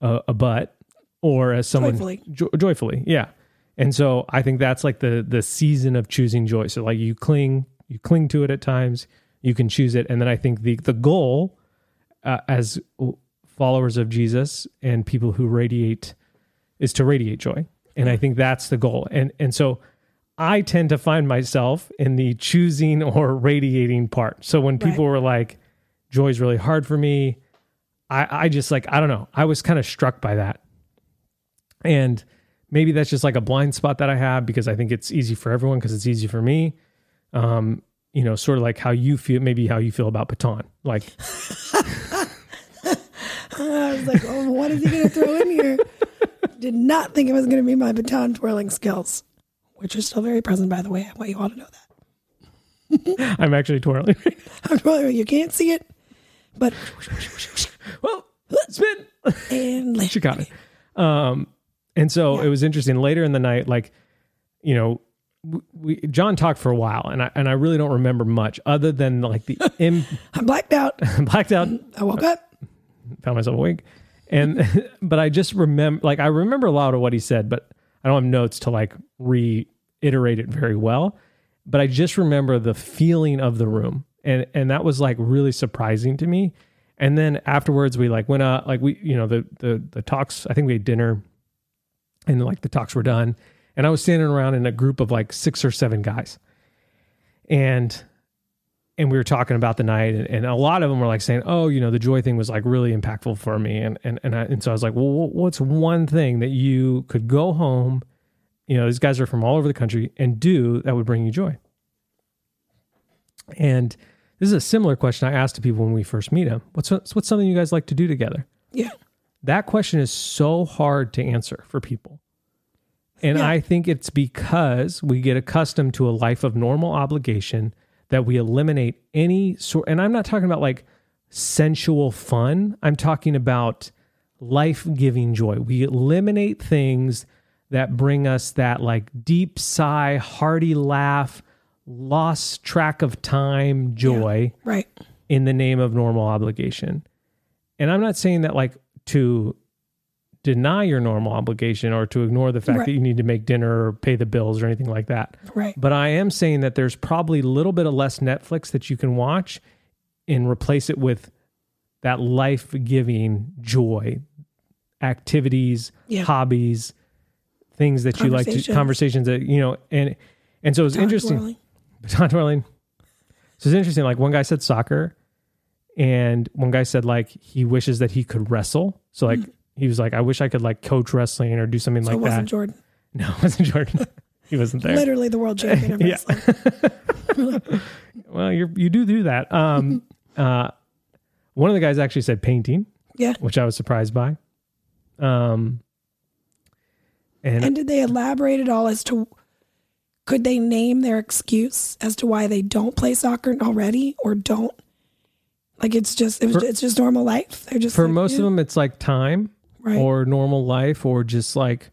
Speaker 1: a, a butt or as someone
Speaker 2: Joyfully.
Speaker 1: jo- joyfully. Yeah, and so I think that's like the the season of choosing joy. So like you cling, you cling to it at times. You can choose it, and then I think the the goal uh, as followers of Jesus and people who radiate is to radiate joy, and I think that's the goal. And and so I tend to find myself in the choosing or radiating part. So when people
Speaker 2: Right.
Speaker 1: were like, joy's really hard for me, I, I just like, I don't know. I was kind of struck by that. And maybe that's just like a blind spot that I have because I think it's easy for everyone because it's easy for me. Um, you know, sort of like how you feel, maybe how you feel about baton. Like,
Speaker 2: I was like, oh, what is he going to throw in here? Did not think it was going to be my baton twirling skills, which is still very present, by the way. I want you all to know that.
Speaker 1: I'm actually twirling.
Speaker 2: I'm twirling. You can't see it, but
Speaker 1: well, spin.
Speaker 2: and land.
Speaker 1: she got it. Um, and so
Speaker 2: Yeah.
Speaker 1: it was interesting. Later in the night, like you know, we Jon talked for a while, and I and I really don't remember much other than like the Im,
Speaker 2: I blacked out.
Speaker 1: blacked out.
Speaker 2: I woke up.
Speaker 1: Found myself awake, and but I just remember, like I remember a lot of what he said, but I don't have notes to like reiterate it very well. But I just remember the feeling of the room, and and that was like really surprising to me. And then afterwards, we like went out, like we, you know, the the the talks. I think we had dinner, and like the talks were done, and I was standing around in a group of like six or seven guys, and and we were talking about the night, and, and a lot of them were like saying, "Oh, you know, the joy thing was like really impactful for me," and and and, I, and so I was like, "Well, what's one thing that you could go home?" You know, these guys are from all over the country and do that would bring you joy. And this is a similar question I asked to people when we first meet them. What's what's something you guys like to do together?
Speaker 2: Yeah.
Speaker 1: That question is so hard to answer for people. And
Speaker 2: Yeah.
Speaker 1: I think it's because we get accustomed to a life of normal obligation that we eliminate any sort and I'm not talking about like sensual fun. I'm talking about life-giving joy. We eliminate things that bring us that like deep sigh, hearty laugh, lost track of time joy
Speaker 2: Right.
Speaker 1: in the name of normal obligation. And I'm not saying that like to deny your normal obligation or to ignore the fact
Speaker 2: Right.
Speaker 1: that you need to make dinner or pay the bills or anything like that.
Speaker 2: Right.
Speaker 1: But I am saying that there's probably a little bit of less Netflix that you can watch and replace it with that life giving joy, activities,
Speaker 2: Yeah.
Speaker 1: hobbies, things that you like to
Speaker 2: Conversations.
Speaker 1: that, you know, and and so it's interesting
Speaker 2: twirling.
Speaker 1: baton twirling. So it's interesting. Like one guy said soccer, and one guy said like he wishes that he could wrestle. So like he was like, I wish I could like coach wrestling or do something.
Speaker 2: So it
Speaker 1: like
Speaker 2: wasn't
Speaker 1: that.
Speaker 2: Jordan.
Speaker 1: No, it wasn't Jordan. he wasn't there.
Speaker 2: Literally the world champion of
Speaker 1: Yeah.
Speaker 2: wrestling.
Speaker 1: Well, you you do do that. Um, uh, one of the guys actually said painting,
Speaker 2: Yeah.
Speaker 1: which I was surprised by. Um, and,
Speaker 2: And did they elaborate at all as to could they name their excuse as to why they don't play soccer already or don't? Like it's just it was
Speaker 1: For-
Speaker 2: it's just normal life. They're just
Speaker 1: for
Speaker 2: like,
Speaker 1: most
Speaker 2: yeah,
Speaker 1: of them, it's like time
Speaker 2: right?
Speaker 1: or normal life or just like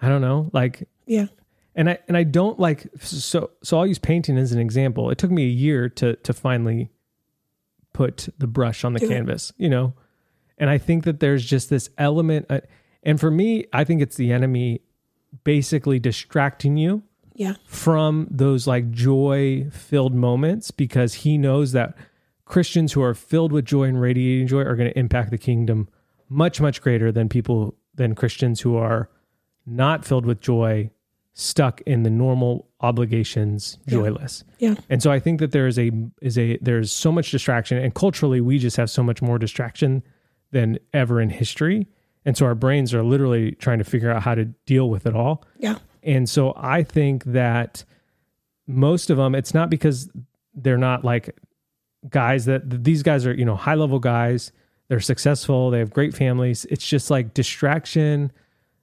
Speaker 1: I don't know, like
Speaker 2: yeah,
Speaker 1: and I and I don't like so so I'll use painting as an example. It took me a year to to finally put the brush on the
Speaker 2: Do it.
Speaker 1: canvas, you know. And I think that there's just this element uh, and for me, I think it's the enemy basically distracting you
Speaker 2: yeah,
Speaker 1: from those like joy filled moments because he knows that Christians who are filled with joy and radiating joy are going to impact the kingdom much much greater than people than Christians who are not filled with joy stuck in the normal obligations
Speaker 2: Yeah.
Speaker 1: joyless.
Speaker 2: Yeah.
Speaker 1: And so I think that there is a is a there's so much distraction and culturally we just have so much more distraction than ever in history. And so our brains are literally trying to figure out how to deal with it all.
Speaker 2: Yeah.
Speaker 1: And so I think that most of them, it's not because they're not like guys that these guys are, you know, high level guys. They're successful. They have great families. It's just like distraction,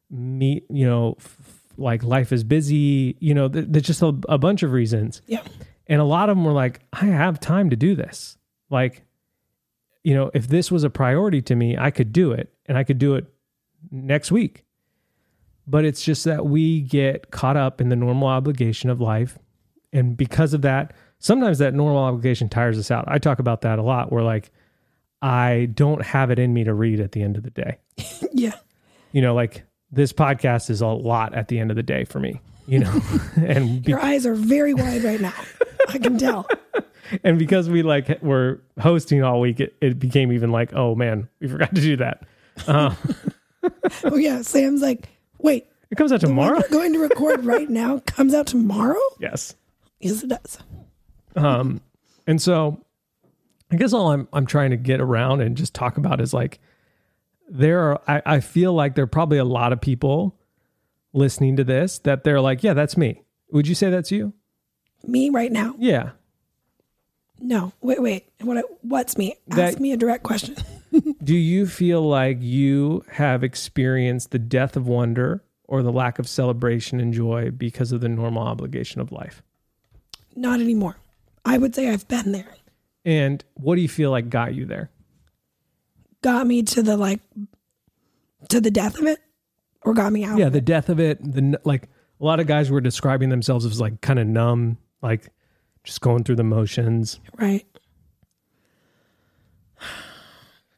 Speaker 1: me, you know, f- like life is busy, you know, th- there's just a, a bunch of reasons.
Speaker 2: Yeah.
Speaker 1: And a lot of them were like, I have time to do this. Like, you know, if this was a priority to me, I could do it and I could do it next week. But it's just that we get caught up in the normal obligation of life. And because of that, sometimes that normal obligation tires us out. I talk about that a lot where like I don't have it in me to read at the end of the day.
Speaker 2: Yeah.
Speaker 1: You know, like this podcast is a lot at the end of the day for me, you know. and be-
Speaker 2: Your eyes are very wide right now. I can tell.
Speaker 1: and because we like were hosting all week, it, it became even like, oh man, we forgot to do that. Uh,
Speaker 2: Oh yeah. Sam's like, wait,
Speaker 1: it comes out tomorrow.
Speaker 2: we're going to record right now comes out tomorrow?
Speaker 1: Yes.
Speaker 2: Yes, it does.
Speaker 1: Um, and so I guess all I'm I'm trying to get around and just talk about is like there are I, I feel like there are probably a lot of people listening to this that they're like, yeah, that's me. Would you say that's you?
Speaker 2: Me right now?
Speaker 1: Yeah.
Speaker 2: No. Wait, wait. What? What's me? Ask me a direct question.
Speaker 1: Do you feel like you have experienced the death of wonder or the lack of celebration and joy because of the normal obligation of life?
Speaker 2: Not anymore. I would say I've been there.
Speaker 1: And what do you feel like got you there?
Speaker 2: Got me to the like, to the death of it, or got me out.
Speaker 1: Yeah, the death of it. The like a lot of guys were describing themselves as like kind of numb, like just going through the motions.
Speaker 2: right.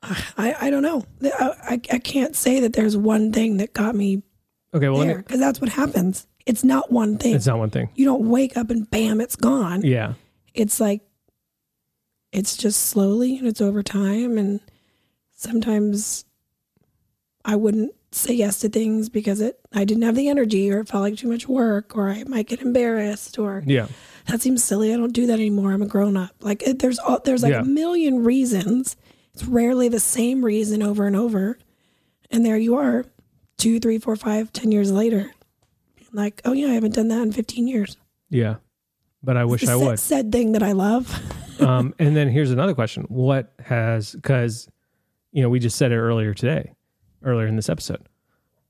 Speaker 2: I, I don't know. I, I, can't say that there's one thing that got me
Speaker 1: Okay, well,
Speaker 2: because that's what happens. It's not one thing.
Speaker 1: it's not one thing.
Speaker 2: you don't wake up and bam, it's gone.
Speaker 1: Yeah,
Speaker 2: It's like, it's just slowly and it's over time. And sometimes I wouldn't say yes to things because it I didn't have the energy or it felt like too much work or I might get embarrassed or
Speaker 1: yeah,
Speaker 2: that seems silly. I don't do that anymore. I'm a grown up. Like it, there's all, there's like
Speaker 1: Yeah.
Speaker 2: a million reasons. It's rarely the same reason over and over. And there you are, two, three, four, five, ten years later. Like, oh yeah, I haven't done that in 15 years.
Speaker 1: yeah. But I wish I would.
Speaker 2: said thing that I love.
Speaker 1: um, and then here's another question: What has because you know we just said it earlier today, earlier in this episode.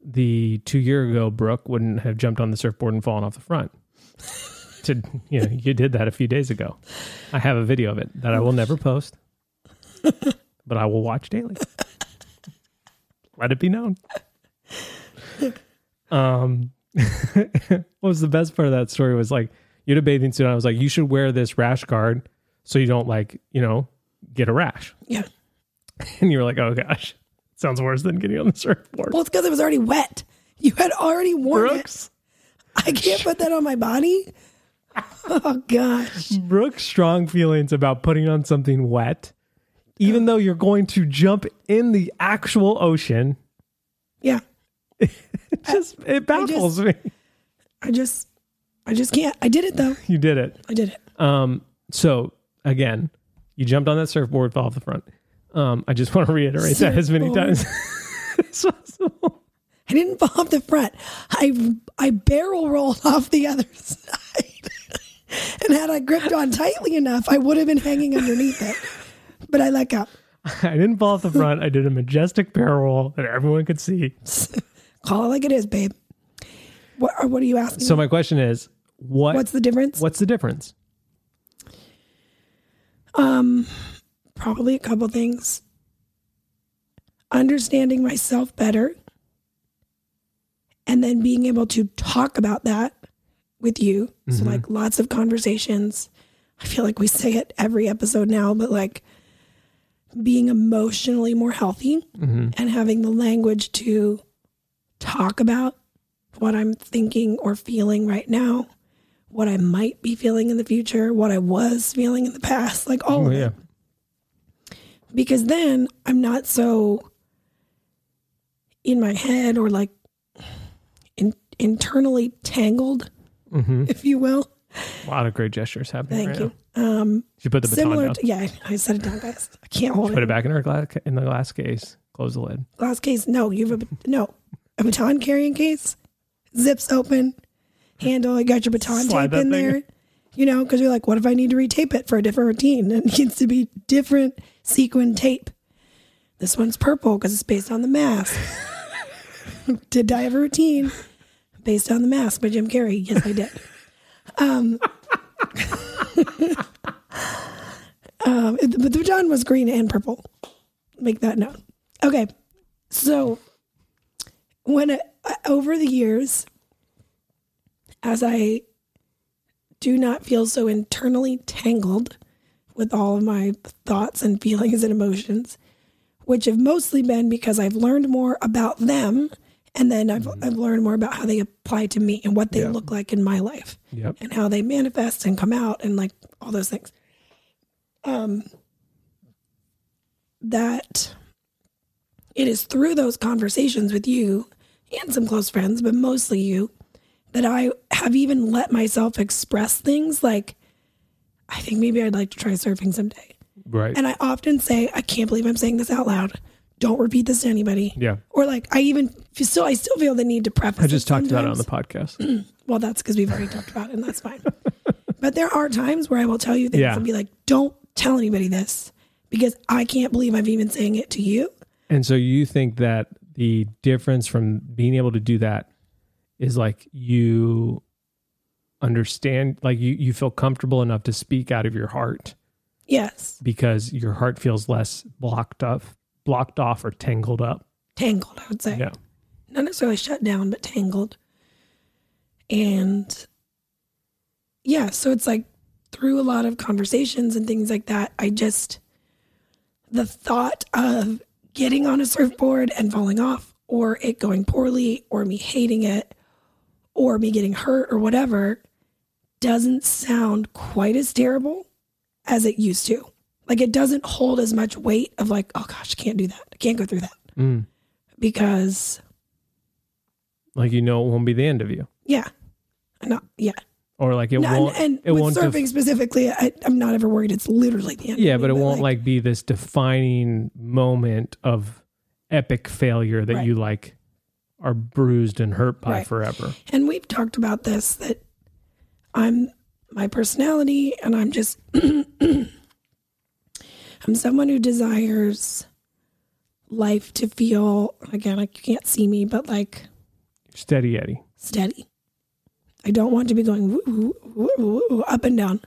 Speaker 1: The two year ago Brooke wouldn't have jumped on the surfboard and fallen off the front. to you know you did that a few days ago. I have a video of it that I will never post, but I will watch daily. Let it be known. Um, what was the best part of that story was like you had a bathing suit. I was like, you should wear this rash guard so you don't like you know get a rash.
Speaker 2: yeah.
Speaker 1: And you were like, oh gosh, sounds worse than getting on the surfboard.
Speaker 2: Well, it's because it was already wet. You had already worn
Speaker 1: Brooks,
Speaker 2: it. I can't put that on my body. Oh gosh.
Speaker 1: Brooke's strong feelings about putting on something wet, even though you're going to jump in the actual ocean.
Speaker 2: Yeah.
Speaker 1: It just it baffles me.
Speaker 2: I just I just can't. I did it though.
Speaker 1: You did it.
Speaker 2: I did it.
Speaker 1: Um, so again, you jumped on that surfboard, fell off the front. Um, I just want to reiterate that as many times as possible.
Speaker 2: I didn't fall off the front. I I barrel rolled off the other side. and had I gripped on tightly enough, I would have been hanging underneath it. But I let go.
Speaker 1: I didn't fall off the front. I did a majestic barrel roll that everyone could see.
Speaker 2: Call it like it is, babe. What what are you asking?
Speaker 1: So
Speaker 2: me?
Speaker 1: my question is, what
Speaker 2: What's the difference?
Speaker 1: what's the difference?
Speaker 2: Um, probably a couple things. Understanding myself better, and then being able to talk about that with you. So, like, lots of conversations. I feel like we say it every episode now, but like being emotionally more healthy and having the language to talk about what I'm thinking or feeling right now, what I might be feeling in the future, what I was feeling in the past, like all
Speaker 1: Oh
Speaker 2: of it
Speaker 1: yeah,
Speaker 2: because then I'm not so in my head or like in, internally tangled,
Speaker 1: Mm-hmm.
Speaker 2: if you will.
Speaker 1: A lot of great gestures happening.
Speaker 2: Thank
Speaker 1: right
Speaker 2: you.
Speaker 1: Now.
Speaker 2: Um,
Speaker 1: She put the baton
Speaker 2: similar
Speaker 1: down.
Speaker 2: to, yeah, I set it down, guys. I can't hold
Speaker 1: Put
Speaker 2: it.
Speaker 1: Put it back in her glass in the glass case. Close the lid.
Speaker 2: Glass case. No, you have a, no, a baton carrying case, zips open, handle. You got your baton
Speaker 1: Slide
Speaker 2: tape in
Speaker 1: thing
Speaker 2: there. You know, because you're like, what if I need to retape it for a different routine? It needs to be different sequin tape. This one's purple because it's based on the mask. did I have a routine based on the mask by Jim Carrey? Yes, I did. Um, um, it- but the baton was green and purple. Make that known. Okay, so when it, over the years, as I do not feel so internally tangled with all of my thoughts and feelings and emotions, which have mostly been because I've learned more about them and then I've, I've learned more about how they apply to me and what they
Speaker 1: Yeah.
Speaker 2: look like in my life
Speaker 1: Yep.
Speaker 2: and how they manifest and come out and like all those things. Um, that it is through those conversations with you and some close friends, but mostly you, that I have even let myself express things like, I think maybe I'd like to try surfing someday.
Speaker 1: Right.
Speaker 2: And I often say, I can't believe I'm saying this out loud. Don't repeat this to anybody.
Speaker 1: yeah.
Speaker 2: Or like, I even still, I still feel the need to preface.
Speaker 1: I just talked about it on the podcast.
Speaker 2: Well, that's because we've already talked about it, and that's fine. but there are times where I will tell you things
Speaker 1: Yeah.
Speaker 2: and be like, "Don't tell anybody this," because I can't believe I'm even saying it to you.
Speaker 1: And so you think that the difference from being able to do that is like you understand, like you, you feel comfortable enough to speak out of your heart
Speaker 2: Yes,
Speaker 1: because your heart feels less blocked off, blocked off or tangled up.
Speaker 2: tangled. I would say
Speaker 1: Yeah.
Speaker 2: not necessarily shut down, but tangled. And yeah, so it's like through a lot of conversations and things like that, I just the thought of getting on a surfboard and falling off, or it going poorly, or me hating it, or me getting hurt, or whatever, doesn't sound quite as terrible as it used to. Like it doesn't hold as much weight of like, oh gosh, I can't do that. I can't go through that
Speaker 1: Mm.
Speaker 2: because
Speaker 1: Like you know it won't be the end of you.
Speaker 2: yeah, not yeah.
Speaker 1: Or like it
Speaker 2: No,
Speaker 1: won't
Speaker 2: and
Speaker 1: it
Speaker 2: with
Speaker 1: won't def-
Speaker 2: surfing specifically, I, I'm not ever worried. It's literally the end.
Speaker 1: Yeah, but it won't like, be this defining moment of epic failure that
Speaker 2: Right.
Speaker 1: you like are bruised and hurt by
Speaker 2: Right.
Speaker 1: forever.
Speaker 2: And we've talked about this that I'm my personality, and I'm just I'm someone who desires life to feel again. Like you can't see me, but like
Speaker 1: Steady Eddie.
Speaker 2: steady. I don't want to be going woo, woo, woo, woo, woo, up and down,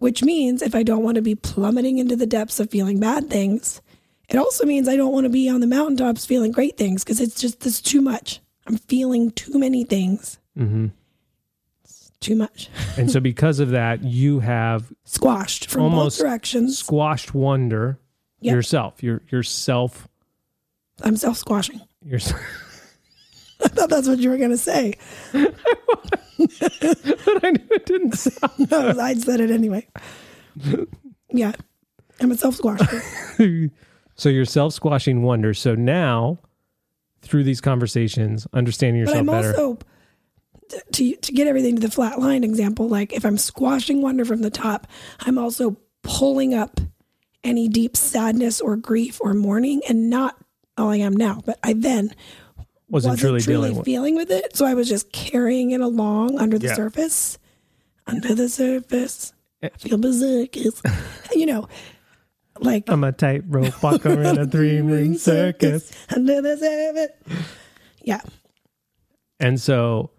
Speaker 2: which means if I don't want to be plummeting into the depths of feeling bad things, it also means I don't want to be on the mountaintops feeling great things because it's just this too much. I'm feeling too many things.
Speaker 1: hmm
Speaker 2: Too much.
Speaker 1: And so because of that, you have
Speaker 2: Squashed from both directions.
Speaker 1: squashed wonder
Speaker 2: Yep.
Speaker 1: yourself. Your yourself.
Speaker 2: I'm self squashing.
Speaker 1: Your,
Speaker 2: I thought that's what you were going to say.
Speaker 1: but I knew it didn't sound.
Speaker 2: No, I said it anyway. Yeah. I'm a self squasher.
Speaker 1: So you're self squashing wonder. So now, through these conversations, understanding yourself but
Speaker 2: I'm
Speaker 1: better.
Speaker 2: also to to get everything to the flat line example. Like if I'm squashing wonder from the top, I'm also pulling up any deep sadness or grief or mourning, and not all I am now. But I then
Speaker 1: wasn't,
Speaker 2: wasn't
Speaker 1: truly,
Speaker 2: truly
Speaker 1: dealing with.
Speaker 2: feeling with it, so I was just carrying it along under the
Speaker 1: Yeah.
Speaker 2: surface. Under the surface, I feel berserk. you know, like
Speaker 1: I'm a tightrope walker in a three ring circus.
Speaker 2: under the surface. Yeah,
Speaker 1: And so,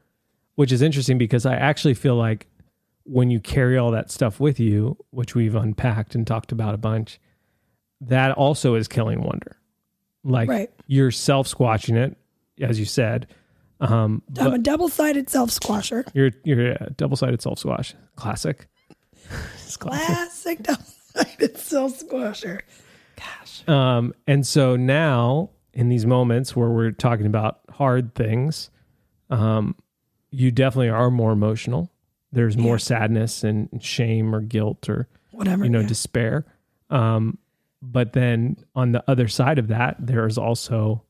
Speaker 1: which is interesting because I actually feel like when you carry all that stuff with you, which we've unpacked and talked about a bunch, that also is killing wonder. Like
Speaker 2: Right.
Speaker 1: you're self squashing it, as you said. Um,
Speaker 2: I'm a double sided self squasher.
Speaker 1: you're you're a double sided self squash, classic. It's classic.
Speaker 2: Classic double sided self squasher. Gosh.
Speaker 1: Um, and so now, in these moments where we're talking about hard things, um, you definitely are more emotional. There's more
Speaker 2: Yeah.
Speaker 1: sadness and shame or guilt or
Speaker 2: Whatever.
Speaker 1: you know
Speaker 2: yeah.
Speaker 1: despair. Um, but then on the other side of that, there is also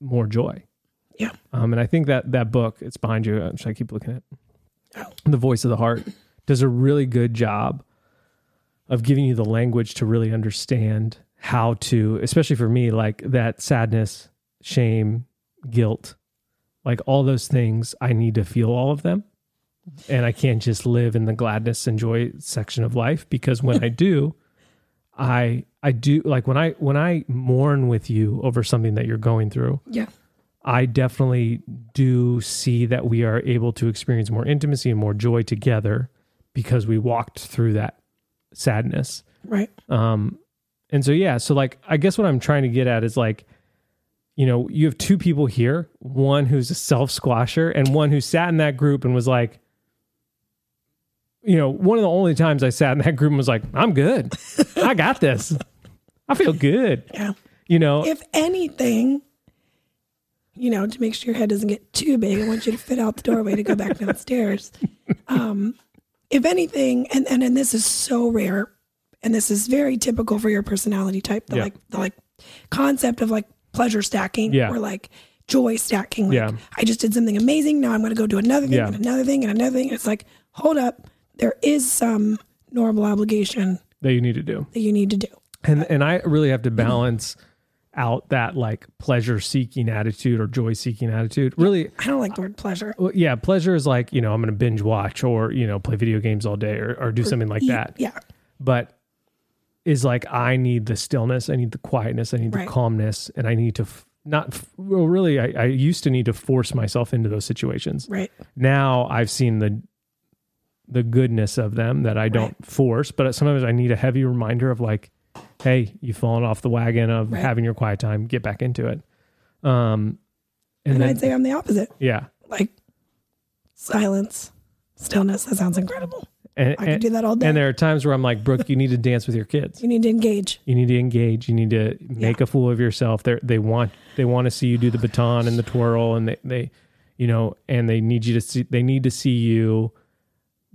Speaker 1: more joy.
Speaker 2: Yeah.
Speaker 1: Um, and I think that that book, it's behind you. Should I keep looking at?
Speaker 2: Oh.
Speaker 1: The Voice of the Heart does a really good job of giving you the language to really understand how to, especially for me, like that sadness, shame, guilt, like all those things. I need to feel all of them, and I can't just live in the gladness and joy section of life because when I do, I I do like when I when I mourn with you over something that you're going through.
Speaker 2: Yeah.
Speaker 1: I definitely do see that we are able to experience more intimacy and more joy together because we walked through that sadness.
Speaker 2: Right.
Speaker 1: Um, and so, yeah, so like, I guess what I'm trying to get at is like, you know, you have two people here, one who's a self squasher and one who sat in that group and was like, you know, one of the only times I sat in that group and was like, I'm good. I got this. I feel good.
Speaker 2: Yeah.
Speaker 1: You know,
Speaker 2: If anything, you know, to make sure your head doesn't get too big, I want you to fit out the doorway to go back downstairs. Um, if anything, and, and and this is so rare, and this is very typical for your personality type, the
Speaker 1: Yeah.
Speaker 2: like the like concept of like pleasure stacking
Speaker 1: Yeah.
Speaker 2: or like joy stacking. Like
Speaker 1: Yeah.
Speaker 2: I just did something amazing. Now I'm going to go do another thing
Speaker 1: Yeah.
Speaker 2: and another thing and another thing. And it's like, hold up, there is some normal obligation
Speaker 1: that you need to do.
Speaker 2: that you need to do.
Speaker 1: and and I really have to balance out that like pleasure seeking attitude or joy seeking attitude. Really,
Speaker 2: I don't like the word pleasure.
Speaker 1: well, yeah, pleasure is like you know I'm going to binge watch or you know play video games all day or, or do something like
Speaker 2: Eat-
Speaker 1: that.
Speaker 2: Yeah.
Speaker 1: But is like I need the stillness, I need the quietness, I need
Speaker 2: Right.
Speaker 1: the calmness, and I need to f- not f- well. Really, I, I used to need to force myself into those situations.
Speaker 2: Right.
Speaker 1: Now I've seen the the goodness of them that I don't force, but sometimes I need a heavy reminder of like, hey, you've fallen off the wagon of
Speaker 2: Right.
Speaker 1: having your quiet time. Get back into it. Um, and,
Speaker 2: And,
Speaker 1: then
Speaker 2: I'd say I'm the opposite.
Speaker 1: yeah,
Speaker 2: Like silence, stillness. That sounds incredible.
Speaker 1: and
Speaker 2: I could do that all day.
Speaker 1: and there are times where I'm like, Brooke, you need to dance with your kids.
Speaker 2: you need to engage.
Speaker 1: You need to engage. You need to make a fool of yourself. They they want they want to see you do the baton and the twirl, and they they you know, and they need you to see they need to see you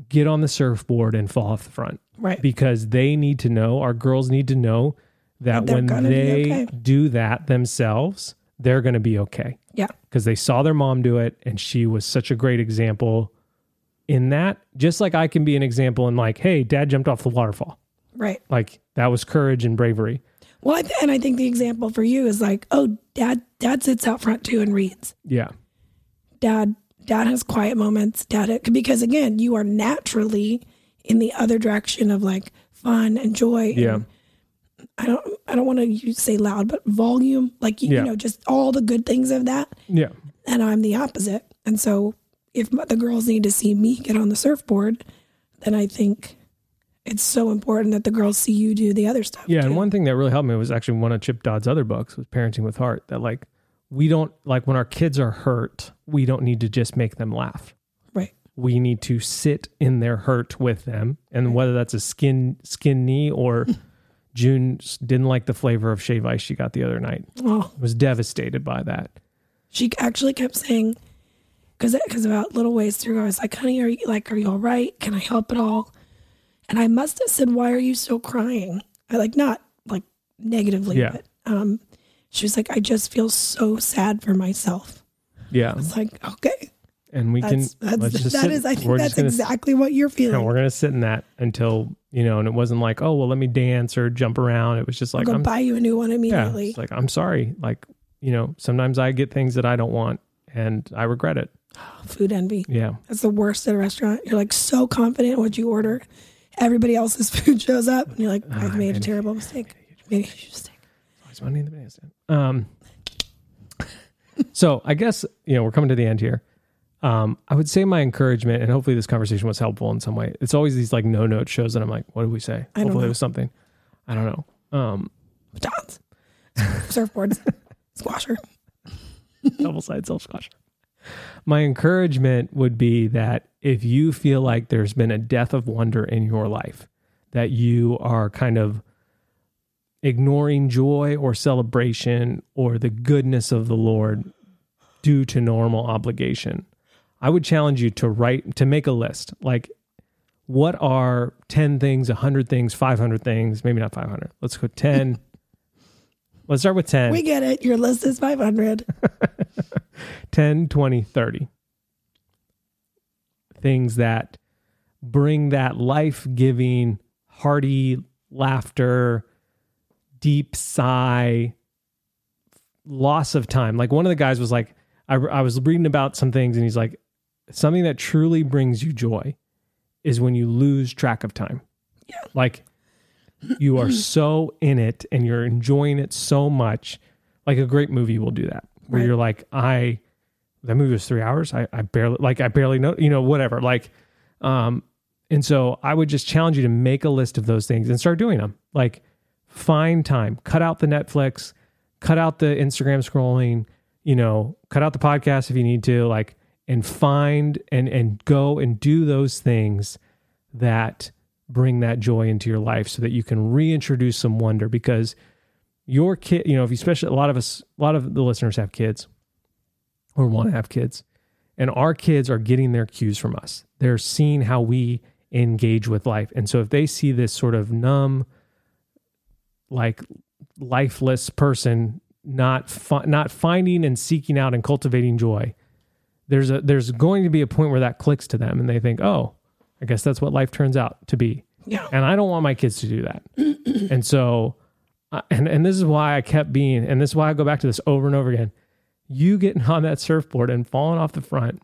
Speaker 1: get on the surfboard and fall off the front.
Speaker 2: Right.
Speaker 1: because they need to know our girls need to know that
Speaker 2: they're
Speaker 1: when they
Speaker 2: okay.
Speaker 1: do that themselves they're going to be okay
Speaker 2: yeah.
Speaker 1: because they saw their mom do it and she was such a great example in that just like i can be an example in like hey dad jumped off the waterfall
Speaker 2: Right.
Speaker 1: like that was courage and bravery
Speaker 2: Well, and I think the example for you is like, oh, dad, dad sits out front too and reads.
Speaker 1: yeah
Speaker 2: Dad, dad has quiet moments. Dad, because again, you are naturally in the other direction of like fun and joy. and
Speaker 1: yeah
Speaker 2: I don't, I don't want to say loud, but volume, like you,
Speaker 1: Yeah.
Speaker 2: you know, just all the good things of that.
Speaker 1: yeah
Speaker 2: and I'm the opposite. And so if the girls need to see me get on the surfboard, then I think it's so important that the girls see you do the other stuff.
Speaker 1: yeah
Speaker 2: too.
Speaker 1: and one thing that really helped me was actually one of chip dodd's other books was parenting with heart that like we don't like when our kids are hurt we don't need to just make them laugh we need to sit in their hurt with them and whether that's a skin skin knee or june didn't like the flavor of shave ice she got the other night
Speaker 2: oh,
Speaker 1: was devastated by that
Speaker 2: she actually kept saying, because because about little ways through, I was like, "Honey, are you like, are you all right? Can I help at all?" And I must have said, "Why are you still crying?" I like not like negatively,
Speaker 1: Yeah.
Speaker 2: but um, she was like, "I just feel so sad for myself."
Speaker 1: yeah
Speaker 2: It's like, okay,
Speaker 1: and we
Speaker 2: that's
Speaker 1: can
Speaker 2: that's
Speaker 1: let's just
Speaker 2: that
Speaker 1: sit-
Speaker 2: is. I think
Speaker 1: we're
Speaker 2: that's exactly what you're feeling.
Speaker 1: and we're gonna sit in that until you know and it wasn't like oh well let me dance or jump around it was just like i'm going to
Speaker 2: buy you a new one
Speaker 1: yeah
Speaker 2: immediately.
Speaker 1: it's like i'm sorry like you know sometimes i get things that i don't want and i regret it
Speaker 2: Food envy.
Speaker 1: yeah
Speaker 2: That's the worst at a restaurant. You're like so confident in what you order. Everybody else's food shows up, and you're like,
Speaker 1: Ah,
Speaker 2: I've made a terrible mistake. Made a huge mistake.
Speaker 1: Always money in the bank stand. Um, so I guess you know we're coming to the end here. Um, I would say my encouragement, and hopefully this conversation was helpful in some way. It's always these like no note shows that I'm like, what did we say?
Speaker 2: I don't
Speaker 1: hopefully
Speaker 2: know.
Speaker 1: it was something. I don't know. Um,
Speaker 2: Batons, surfboards, squasher.
Speaker 1: double side self squash. My encouragement would be that if you feel like there's been a death of wonder in your life, that you are kind of ignoring joy or celebration or the goodness of the Lord due to normal obligation, I would challenge you to write, to make a list. Like, what are 10 things, 100 things, 500 things, maybe not 500. Let's go 10. Let's start with 10.
Speaker 2: We get it. Your list is 500.
Speaker 1: 10, 20, 30. Things that bring that life giving, hearty laughter, deep sigh, loss of time. Like one of the guys was like, I, I was reading about some things and he's like, something that truly brings you joy is when you lose track of time.
Speaker 2: Yeah.
Speaker 1: Like you are so in it and you're enjoying it so much. Like a great movie will do that. Where
Speaker 2: Right.
Speaker 1: you're like, I that movie was three hours. I, I barely like I barely know, you know, whatever. Like um and so I would just challenge you to make a list of those things and start doing them. Like find time, cut out the Netflix, cut out the Instagram scrolling, you know, cut out the podcast if you need to, like, and find and and go and do those things that bring that joy into your life so that you can reintroduce some wonder because your kid, you know, if you especially a lot of us, a lot of the listeners have kids or want to have kids, and our kids are getting their cues from us. They're seeing how we engage with life. And so if they see this sort of numb, like lifeless person not fi- not finding and seeking out and cultivating joy, there's a there's going to be a point where that clicks to them and they think, "Oh, I guess that's what life turns out to be."
Speaker 2: Yeah.
Speaker 1: And I don't want my kids to do that. and so uh, and and this is why I kept being and this is why I go back to this over and over again. You getting on that surfboard and falling off the front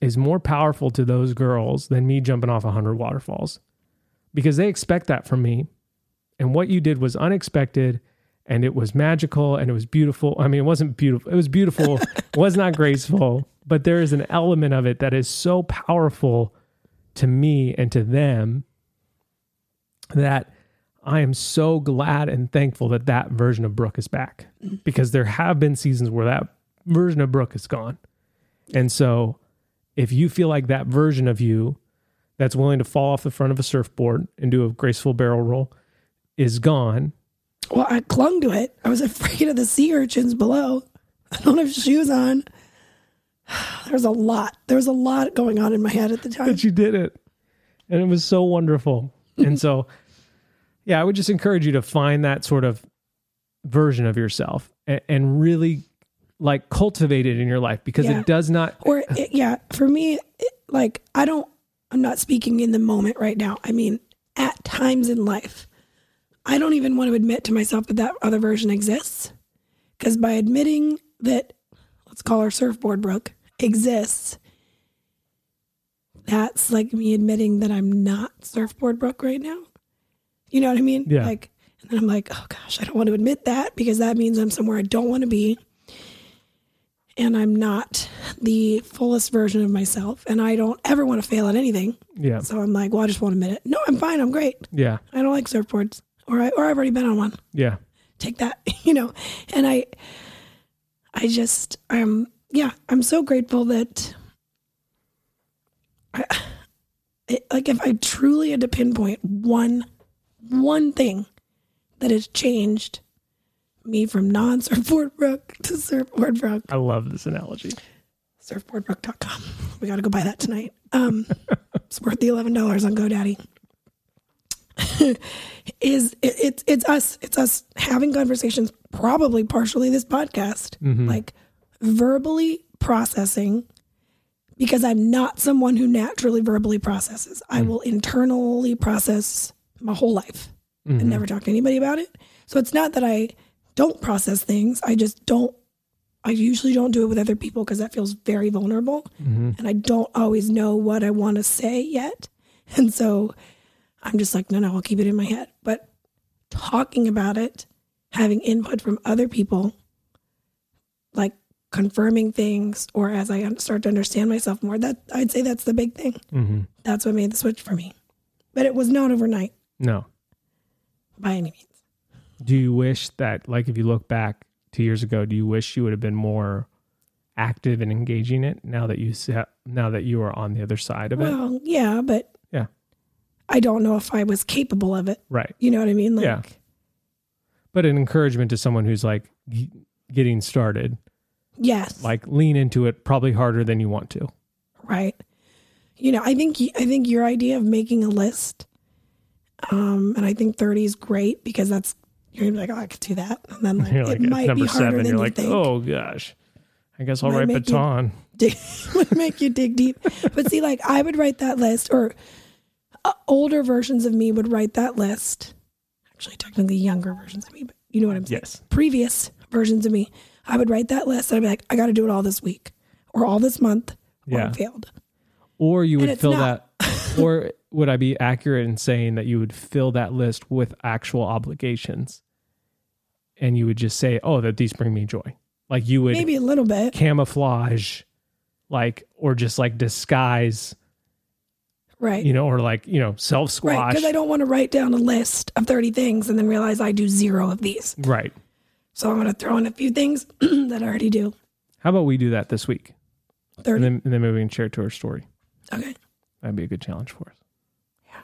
Speaker 1: is more powerful to those girls than me jumping off a 100 waterfalls because they expect that from me. And what you did was unexpected and it was magical and it was beautiful. I mean, it wasn't beautiful. It was beautiful, was not graceful, but there is an element of it that is so powerful to me and to them that I am so glad and thankful that that version of Brooke is back because there have been seasons where that version of Brooke is gone. And so if you feel like that version of you that's willing to fall off the front of a surfboard and do a graceful barrel roll is gone,
Speaker 2: Well, I clung to it. I was afraid of the sea urchins below. I don't have shoes on. There's a lot. There was a lot going on in my head at the time.
Speaker 1: but you did it. And it was so wonderful. and so, yeah, I would just encourage you to find that sort of version of yourself and, and really like cultivate it in your life because
Speaker 2: Yeah.
Speaker 1: it does not.
Speaker 2: Or it, yeah, for me, it, like I don't. I'm not speaking in the moment right now. I mean, at times in life, I don't even want to admit to myself that that other version exists. Because by admitting that, let's call her surfboard Brooke exists, that's like me admitting that I'm not surfboard Brooke right now. You know what I mean?
Speaker 1: Yeah.
Speaker 2: Like, and then I'm like, oh gosh, I don't want to admit that because that means I'm somewhere I don't want to be and I'm not the fullest version of myself, and I don't ever want to fail at anything.
Speaker 1: Yeah.
Speaker 2: So I'm like, well, I just want to admit it. No, I'm fine. I'm great.
Speaker 1: Yeah.
Speaker 2: I don't like surfboards, or I or I've already been on one.
Speaker 1: Yeah.
Speaker 2: Take that, you know. And I, I just, I'm, yeah, I'm so grateful that, I, it, like, if I truly had to pinpoint one, one thing that has changed me from non-surfboard Brooke to surfboard Brooke
Speaker 1: I love this analogy.
Speaker 2: surfboardbrooke.com. We got to go buy that tonight. Um, it's worth the eleven dollars on GoDaddy. Is it, it's it's us it's us having conversations, probably partially this podcast, mm-hmm. like verbally processing, because I'm not someone who naturally verbally processes. I mm. will internally process my whole life and mm-hmm. never talk to anybody about it. So it's not that I don't process things. I just don't I usually don't do it with other people because that feels very vulnerable. Mm-hmm. And I don't always know what I want to say yet. And so I'm just like, no, no, I'll keep it in my head. But talking about it, having input from other people, like confirming things, or as I start to understand myself more, that I'd say that's the big thing.
Speaker 1: hmm
Speaker 2: That's what made the switch for me. But it was not overnight
Speaker 1: No.
Speaker 2: by any means.
Speaker 1: Do you wish that, like, if you look back two years ago, do you wish you would have been more active and engaging it now that you now that you are on the other side of it?
Speaker 2: Well, yeah, but. I don't know if I was capable of it.
Speaker 1: Right.
Speaker 2: You know what I mean? Like,
Speaker 1: Yeah. But an encouragement to someone who's like getting started,
Speaker 2: yes,
Speaker 1: like lean into it probably harder than you want to.
Speaker 2: right. You know, I think I think your idea of making a list, um, and I think thirty is great because that's you're gonna be like, oh, I could do that, and then like
Speaker 1: You're
Speaker 2: it might be
Speaker 1: number
Speaker 2: harder
Speaker 1: seven.
Speaker 2: than
Speaker 1: You're
Speaker 2: you
Speaker 1: like,
Speaker 2: think.
Speaker 1: oh gosh, I guess I'll
Speaker 2: Might
Speaker 1: write
Speaker 2: you-
Speaker 1: baton.
Speaker 2: dig, would make you dig deep. But see, like I would write that list, or uh, older versions of me would write that list. Actually, technically younger versions of me, but you know what I'm saying.
Speaker 1: Yes.
Speaker 2: Previous versions of me, I would write that list. And I'd be like, I got to do it all this week, or all this month, or
Speaker 1: Yeah.
Speaker 2: I failed.
Speaker 1: Or you would fill
Speaker 2: not.
Speaker 1: that, or would I be accurate in saying that you would fill that list with actual obligations, and you would just say, "Oh, that these bring me joy." Like you would
Speaker 2: Maybe a little bit,
Speaker 1: camouflage, like or just like disguise,
Speaker 2: right?
Speaker 1: you know, or like you know, self
Speaker 2: Right,
Speaker 1: squash.
Speaker 2: because I don't want to write down a list of 30 things and then realize I do zero of these.
Speaker 1: right.
Speaker 2: So I'm going to throw in a few things that I already do.
Speaker 1: How about we do that this week,
Speaker 2: 30.
Speaker 1: and then and then maybe we can share it to our story.
Speaker 2: okay.
Speaker 1: That'd be a good challenge for us.
Speaker 2: Yeah.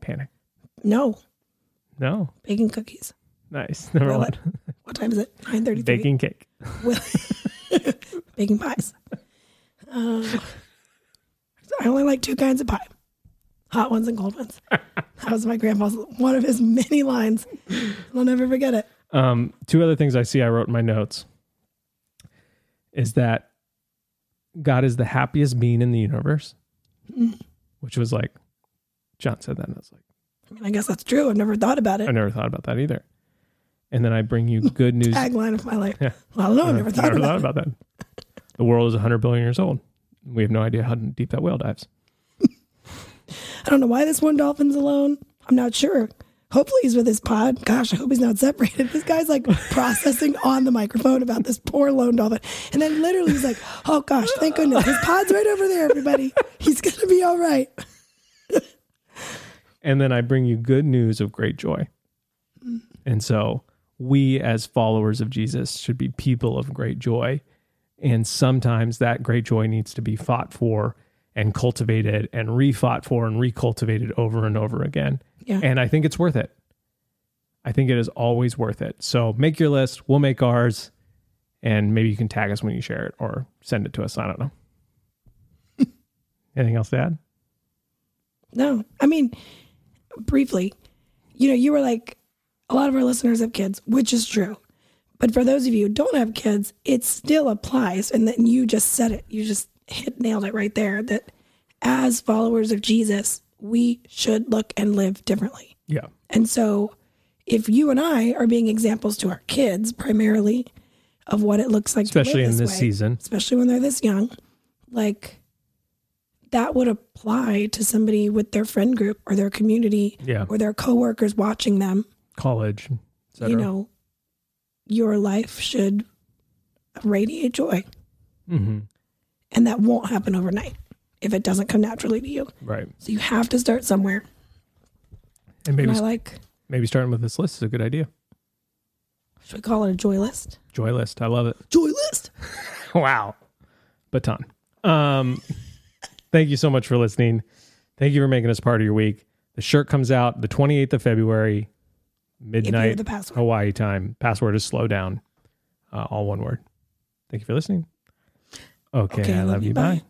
Speaker 1: Panic.
Speaker 2: No,
Speaker 1: No.
Speaker 2: baking cookies.
Speaker 1: Nice. Number one.
Speaker 2: What time is it? 9:33.
Speaker 1: Baking cake.
Speaker 2: baking pies. Um, I only like two kinds of pie: hot ones and cold ones. that was my grandpa's one of his many lines. I'll never forget it.
Speaker 1: Um, two other things I see I wrote in my notes is that God is the happiest being in the universe,
Speaker 2: Mm.
Speaker 1: which was like Jon said that, and I was like,
Speaker 2: I mean, I guess that's true. I've never thought about it.
Speaker 1: I never thought about that either. And then I bring you good news.
Speaker 2: Tagline of my life.
Speaker 1: Yeah.
Speaker 2: Well, I don't know. I
Speaker 1: Uh,
Speaker 2: never thought about it.
Speaker 1: that. The world is 100 billion years old. We have no idea how deep that whale dives.
Speaker 2: I don't know why this one dolphin's alone. I'm not sure. Hopefully he's with his pod. Gosh, I hope he's not separated. This guy's like processing on the microphone about this poor lone dolphin. And then literally he's like, oh gosh, thank goodness. His pod's right over there, everybody. He's going to be all right.
Speaker 1: And then I bring you good news of great joy. Mm. And so we, as followers of Jesus, should be people of great joy. And sometimes that great joy needs to be fought for and cultivated and refought for and recultivated over and over again.
Speaker 2: Yeah.
Speaker 1: And I think it's worth it. I think it is always worth it. So make your list. We'll make ours. And maybe you can tag us when you share it or send it to us. I don't know. Anything else to add?
Speaker 2: No, I mean, briefly, you know, you were like, a lot of our listeners have kids, which is true. But for those of you who don't have kids, it still applies. And then you just said it. You just hit nailed it right there that as followers of Jesus, we should look and live differently.
Speaker 1: Yeah.
Speaker 2: And so if you and I are being examples to our kids primarily of what it looks like
Speaker 1: Especially in
Speaker 2: this way,
Speaker 1: season.
Speaker 2: especially when they're this young, like that would apply to somebody with their friend group or their community
Speaker 1: Yeah.
Speaker 2: or their coworkers watching them.
Speaker 1: College.
Speaker 2: You know, your life should radiate joy,
Speaker 1: hmm
Speaker 2: and that won't happen overnight if it doesn't come naturally to you.
Speaker 1: Right.
Speaker 2: So you have to start somewhere.
Speaker 1: And maybe
Speaker 2: And I like,
Speaker 1: maybe starting with this list is a good idea.
Speaker 2: should we call it a joy list?
Speaker 1: Joy list. I love it.
Speaker 2: Joy list.
Speaker 1: Wow. Baton. Um thank you so much for listening. Thank you for making us part of your week. The shirt comes out the 28th of February, midnight
Speaker 2: the.
Speaker 1: Hawaii time. Password is slow down. Uh, all one word. Thank you for listening. Okay, I love, you. Bye.